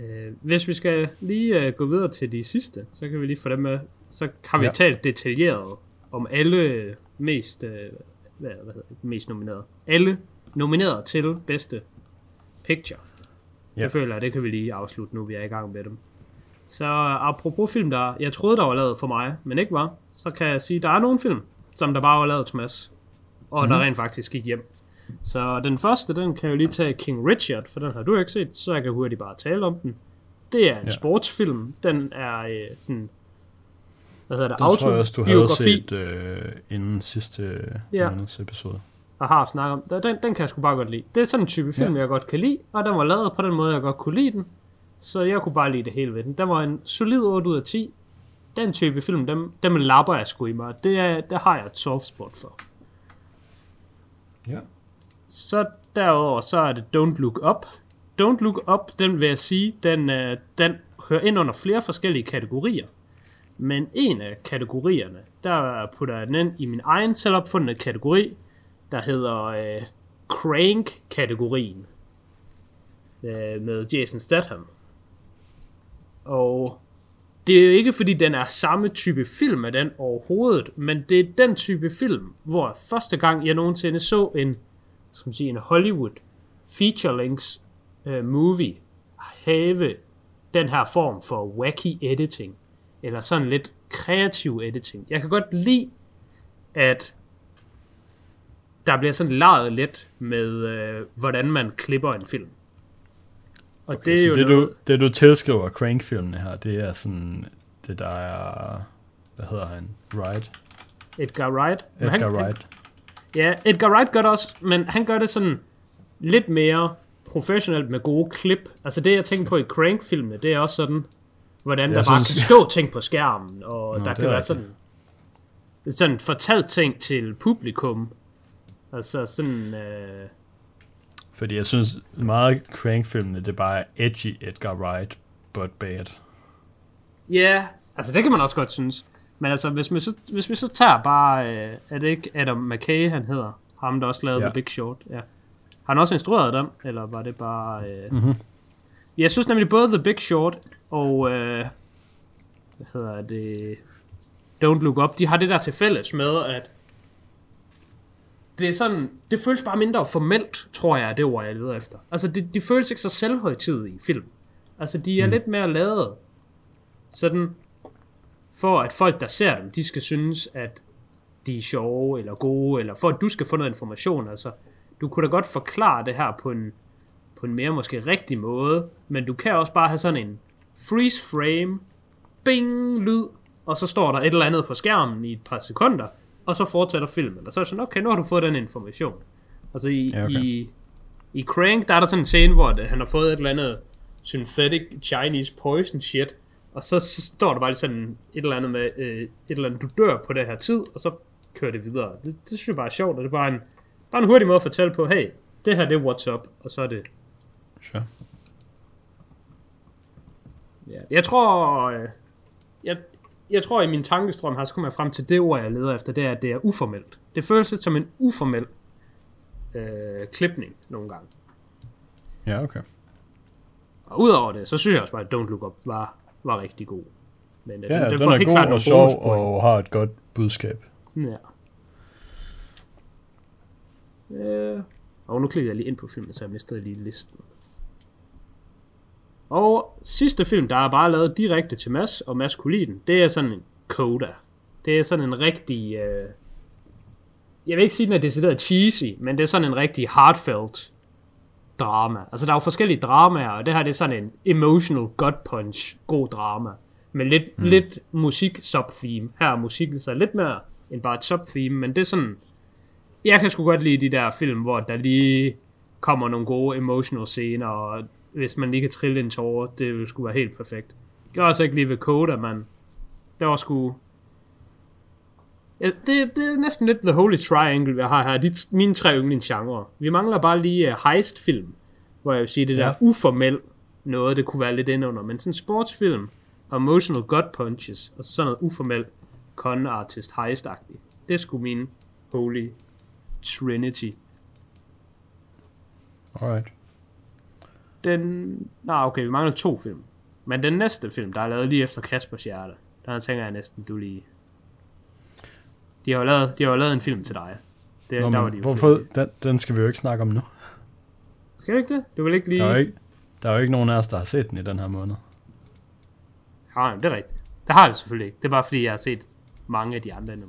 Øh, hvis vi skal lige øh, gå videre til de sidste, så kan vi lige få dem med. Så har vi Ja. talt detaljeret om alle mest, øh, hvad, hvad hedder det, mest nominerede. Alle nomineret til bedste picture. Ja. Jeg føler, at det kan vi lige afslutte nu, vi er i gang med dem. Så apropos film, der jeg troede, der var lavet for mig, men ikke var, så kan jeg sige, at der er nogle film, som der bare var lavet til Mads, og mm. der rent faktisk gik hjem. Så den første, den kan jeg jo lige tage King Richard, for den har du ikke set, så jeg kan hurtigt bare tale om den. Det er en Ja. sportsfilm. Den er øh, sådan, hvad hedder det, Den tror jeg også, du havde autobiografi, set øh, inden sidste Ja. ja. måneds episode. og har snakket om. Den, den kan jeg sgu bare godt lide. Det er sådan en type film, ja. jeg godt kan lide, og den var lavet på den måde, jeg godt kunne lide den. Så jeg kunne bare lide det hele ved den. Den var en solid 8 ud af 10. Den type film, dem, dem lapper jeg sgu i mig. Det, er, det har jeg et soft spot for. Ja. Så derudover, så er det Don't Look Up. Don't Look Up, den vil jeg sige, den, øh, den hører ind under flere forskellige kategorier. Men en af kategorierne, der putter jeg den ind i min egen selvopfundne kategori, der hedder øh, Crank-kategorien. Øh, med Jason Statham. Og det er jo ikke fordi den er samme type film af den overhovedet, men det er den type film, hvor første gang jeg nogensinde så en, skal man sige, en Hollywood feature-length uh, movie have den her form for wacky editing, eller sådan lidt kreativ editing. Jeg kan godt lide, at der bliver sådan leget lidt med, øh, hvordan man klipper en film. Og okay, det er jo det, noget, du, det du tilskriver Crank-filmene her, det er sådan, det der er, hvad hedder han, Wright? Edgar Wright. Edgar han, Wright. Han, ja, Edgar Wright gør det også, men han gør det sådan lidt mere professionelt med gode klip. Altså det, jeg tænker på i Crank-filmene, det er også sådan, hvordan Jeg der bare synes- kan stå ting på skærmen, og Nå, der kan være rigtigt. sådan, sådan fortalt ting til publikum. Altså sådan, øh, Fordi jeg synes, meget Crank-filmene, det er bare edgy Edgar Wright, but bad. Ja, altså det kan man også godt synes. Men altså, hvis vi så, hvis vi så tager bare, øh, er det ikke Adam McKay, han hedder? Ham, der også lavede Ja. The Big Short. Ja. Har han også instrueret dem, eller var det bare... Øh... Mhm. Jeg synes nemlig både The Big Short og, øh, hvad hedder det, Don't Look Up, de har det der til fælles med, at det er sådan, det føles bare mindre formelt, tror jeg, er det ord, jeg leder efter. Altså, det, de føles ikke så selvhøjtidige i film. Altså, de er mm. lidt mere lavet sådan, for at folk, der ser dem, de skal synes, at de er sjove eller gode, eller for at du skal få noget information. Altså, du kunne da godt forklare det her på en, på en mere måske rigtig måde, men du kan også bare have sådan en freeze frame, bing, lyd, og så står der et eller andet på skærmen i et par sekunder, og så fortsætter filmen. Og så er det sådan, okay, nu har du fået den information. Altså i, Ja, okay. i, i Crank, der er der sådan en scene, hvor det, han har fået et eller andet synthetic Chinese poison shit, og så, så står der bare sådan et eller andet med, øh, et eller andet, du dør på det her tid, og så kører det videre. Det, det synes jeg bare er sjovt, og det er bare en, bare en hurtig måde at fortælle på, hey, det her det er what's up, og så er det Sure. Ja. Jeg tror, øh, jeg tror i min tankestrøm her, så kommer jeg frem til det ord, jeg leder efter, det er, at det er uformelt. Det føles lidt som en uformel øh, klipning nogle gange. Ja, okay. Og udover det, så synes jeg også bare, at Don't Look Up var, var rigtig god. Men øh, Ja, den, den får er helt god klart og sjov og har et godt budskab. Ja. Øh, og nu klikker jeg lige ind på filmen, så jeg mistede lige listen. Og sidste film, der er bare lavet direkte til Mads, og Mads kunne lide den, det er sådan en Coda. Det er sådan en rigtig... Øh, jeg vil ikke sige, den er decideret cheesy, men det er sådan en rigtig heartfelt drama. Altså, der er jo forskellige dramaer, og det her det er sådan en emotional gut punch, god drama. Med lidt, mm. lidt musik subtheme. Her er musikken så lidt mere end bare et subtheme, men det er sådan... Jeg kan sgu godt lide de der film, hvor der lige kommer nogle gode emotional scener, og hvis man lige kan trille en tårer, det vil sgu være helt perfekt. Jeg også ikke lige ved Coda, man. Det var sgu... Ja, det, det er næsten lidt the holy triangle, vi har her. De, mine tre yndlingsgenre. Vi mangler bare lige uh, heist-film, hvor jeg vil sige, det der Ja. uformel noget, det kunne være lidt indunder. Men sådan sportsfilm, og emotional gut punches, og så sådan noget uformel con artist heist-agtigt. Det er sgu min holy trinity. Alright. Den... Nej, okay, vi mangler to film. Men den næste film, der er lavet lige efter Kaspers hjerte, der tænker jeg næsten, du lige... De har jo lavet, de har jo lavet en film til dig. Det, Nå, der var de hvorfor, den, den skal vi jo ikke snakke om nu. Skal vi ikke det? Du vil ikke lige... Der er, jo ikke, der er jo ikke nogen af os, der har set den i den her måned. Ja, det er rigtigt. Det har vi selvfølgelig ikke. Det er bare fordi, jeg har set mange af de andre endnu.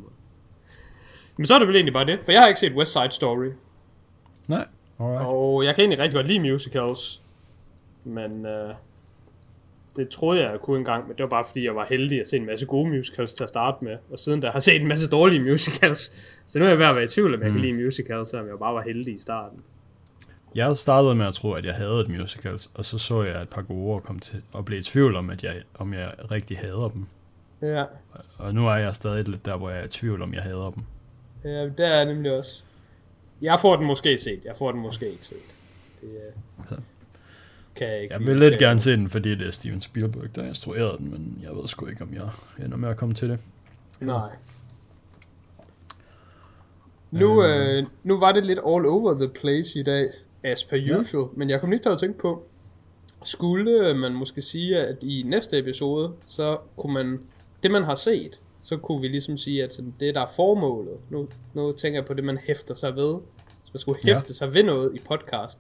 Men så er det vel egentlig bare det, for jeg har ikke set West Side Story. Nej, alright. Og jeg kan egentlig rigtig godt lide musicals. Men øh, det troede jeg, jeg kunne engang, men det var bare fordi, jeg var heldig at se en masse gode musicals til at starte med. Og siden da har jeg set en masse dårlige musicals. Så nu er jeg ved at være i tvivl, om jeg mm. kan lide musicals, selvom jeg bare var heldig i starten. Jeg startede med at tro, at jeg havde et musicals, og så så jeg et par gode ord kom til og blev i tvivl om, at jeg, om jeg rigtig hader dem. Ja, Og nu er jeg stadig lidt der, hvor jeg er i tvivl om, jeg hader dem. ja det er jeg nemlig også. Jeg får den måske set, jeg får den måske ikke set. Det Så. Kan jeg ikke Jeg vil lidt gerne se den, fordi det er Steven Spielberg, der instruerede den, men jeg ved sgu ikke, om jeg ender med at komme til det. Nej. Nu, øh, nu var det lidt all over the place i dag, as per Ja. usual, men jeg kom lige til at tænke på, skulle man måske sige, at i næste episode, så kunne man, det man har set, så kunne vi ligesom sige, at det der er formålet, nu, nu tænker jeg på det, man hæfter sig ved, hvis man skulle Ja. hæfte sig ved noget i podcast,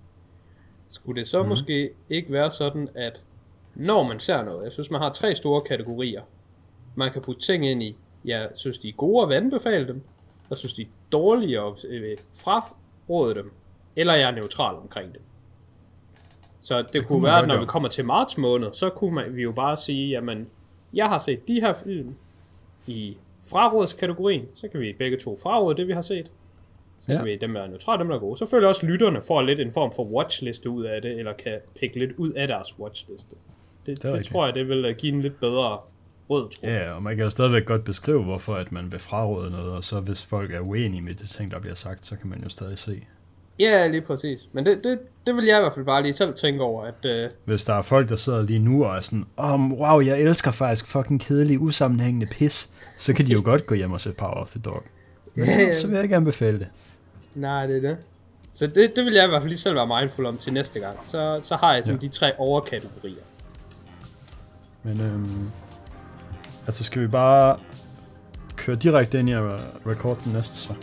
skulle det så mm. måske ikke være sådan, at når man ser noget, jeg synes, man har tre store kategorier, man kan putte ting ind i, jeg synes, de er gode og vil anbefale dem, og synes, de er dårlige og øh, fraråde dem, eller jeg er neutral omkring dem. Så det, det kunne være, at når vi kommer til marts måned, så kunne man, vi jo bare sige, jamen, jeg har set de her film i frarådskategorien, så kan vi begge to fraråde det, vi har set. Så Ja. vi dem, der er neutrale, dem, der er gode. Så føler jeg også, at lytterne får lidt en form for watchliste ud af det, eller kan pikke lidt ud af deres watchliste. Det, Det det, tror jeg, det vil øh, give en lidt bedre rød tråd. Ja, og man kan jo stadigvæk godt beskrive, hvorfor at man vil fraråde noget, og så hvis folk er uenige med det ting, der bliver sagt, så kan man jo stadig se. Ja, lige præcis. Men det, det, det vil jeg i hvert fald bare lige selv tænke over, at øh, Hvis der er folk, der sidder lige nu og er sådan, oh, wow, jeg elsker faktisk fucking kedelig, usammenhængende pis, så kan de jo godt gå hjem og se Power of the Dog. Men Ja, så vil jeg ikke anbefale det. Nej, det er det. Så det, det vil jeg i hvert fald lige selv være mindful om til næste gang. Så, så har jeg sådan Ja. de tre overkategorier. Men øhm, altså skal vi bare køre direkte ind i at record den næste så?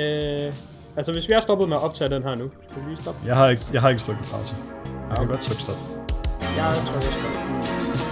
Øh, altså, hvis vi er stoppet med at optage den her nu, skal vi lige stoppe? Jeg har ikke, jeg har ikke trykket pause. Jeg kan Okay. godt trykke stop. Jeg tror, jeg stopper.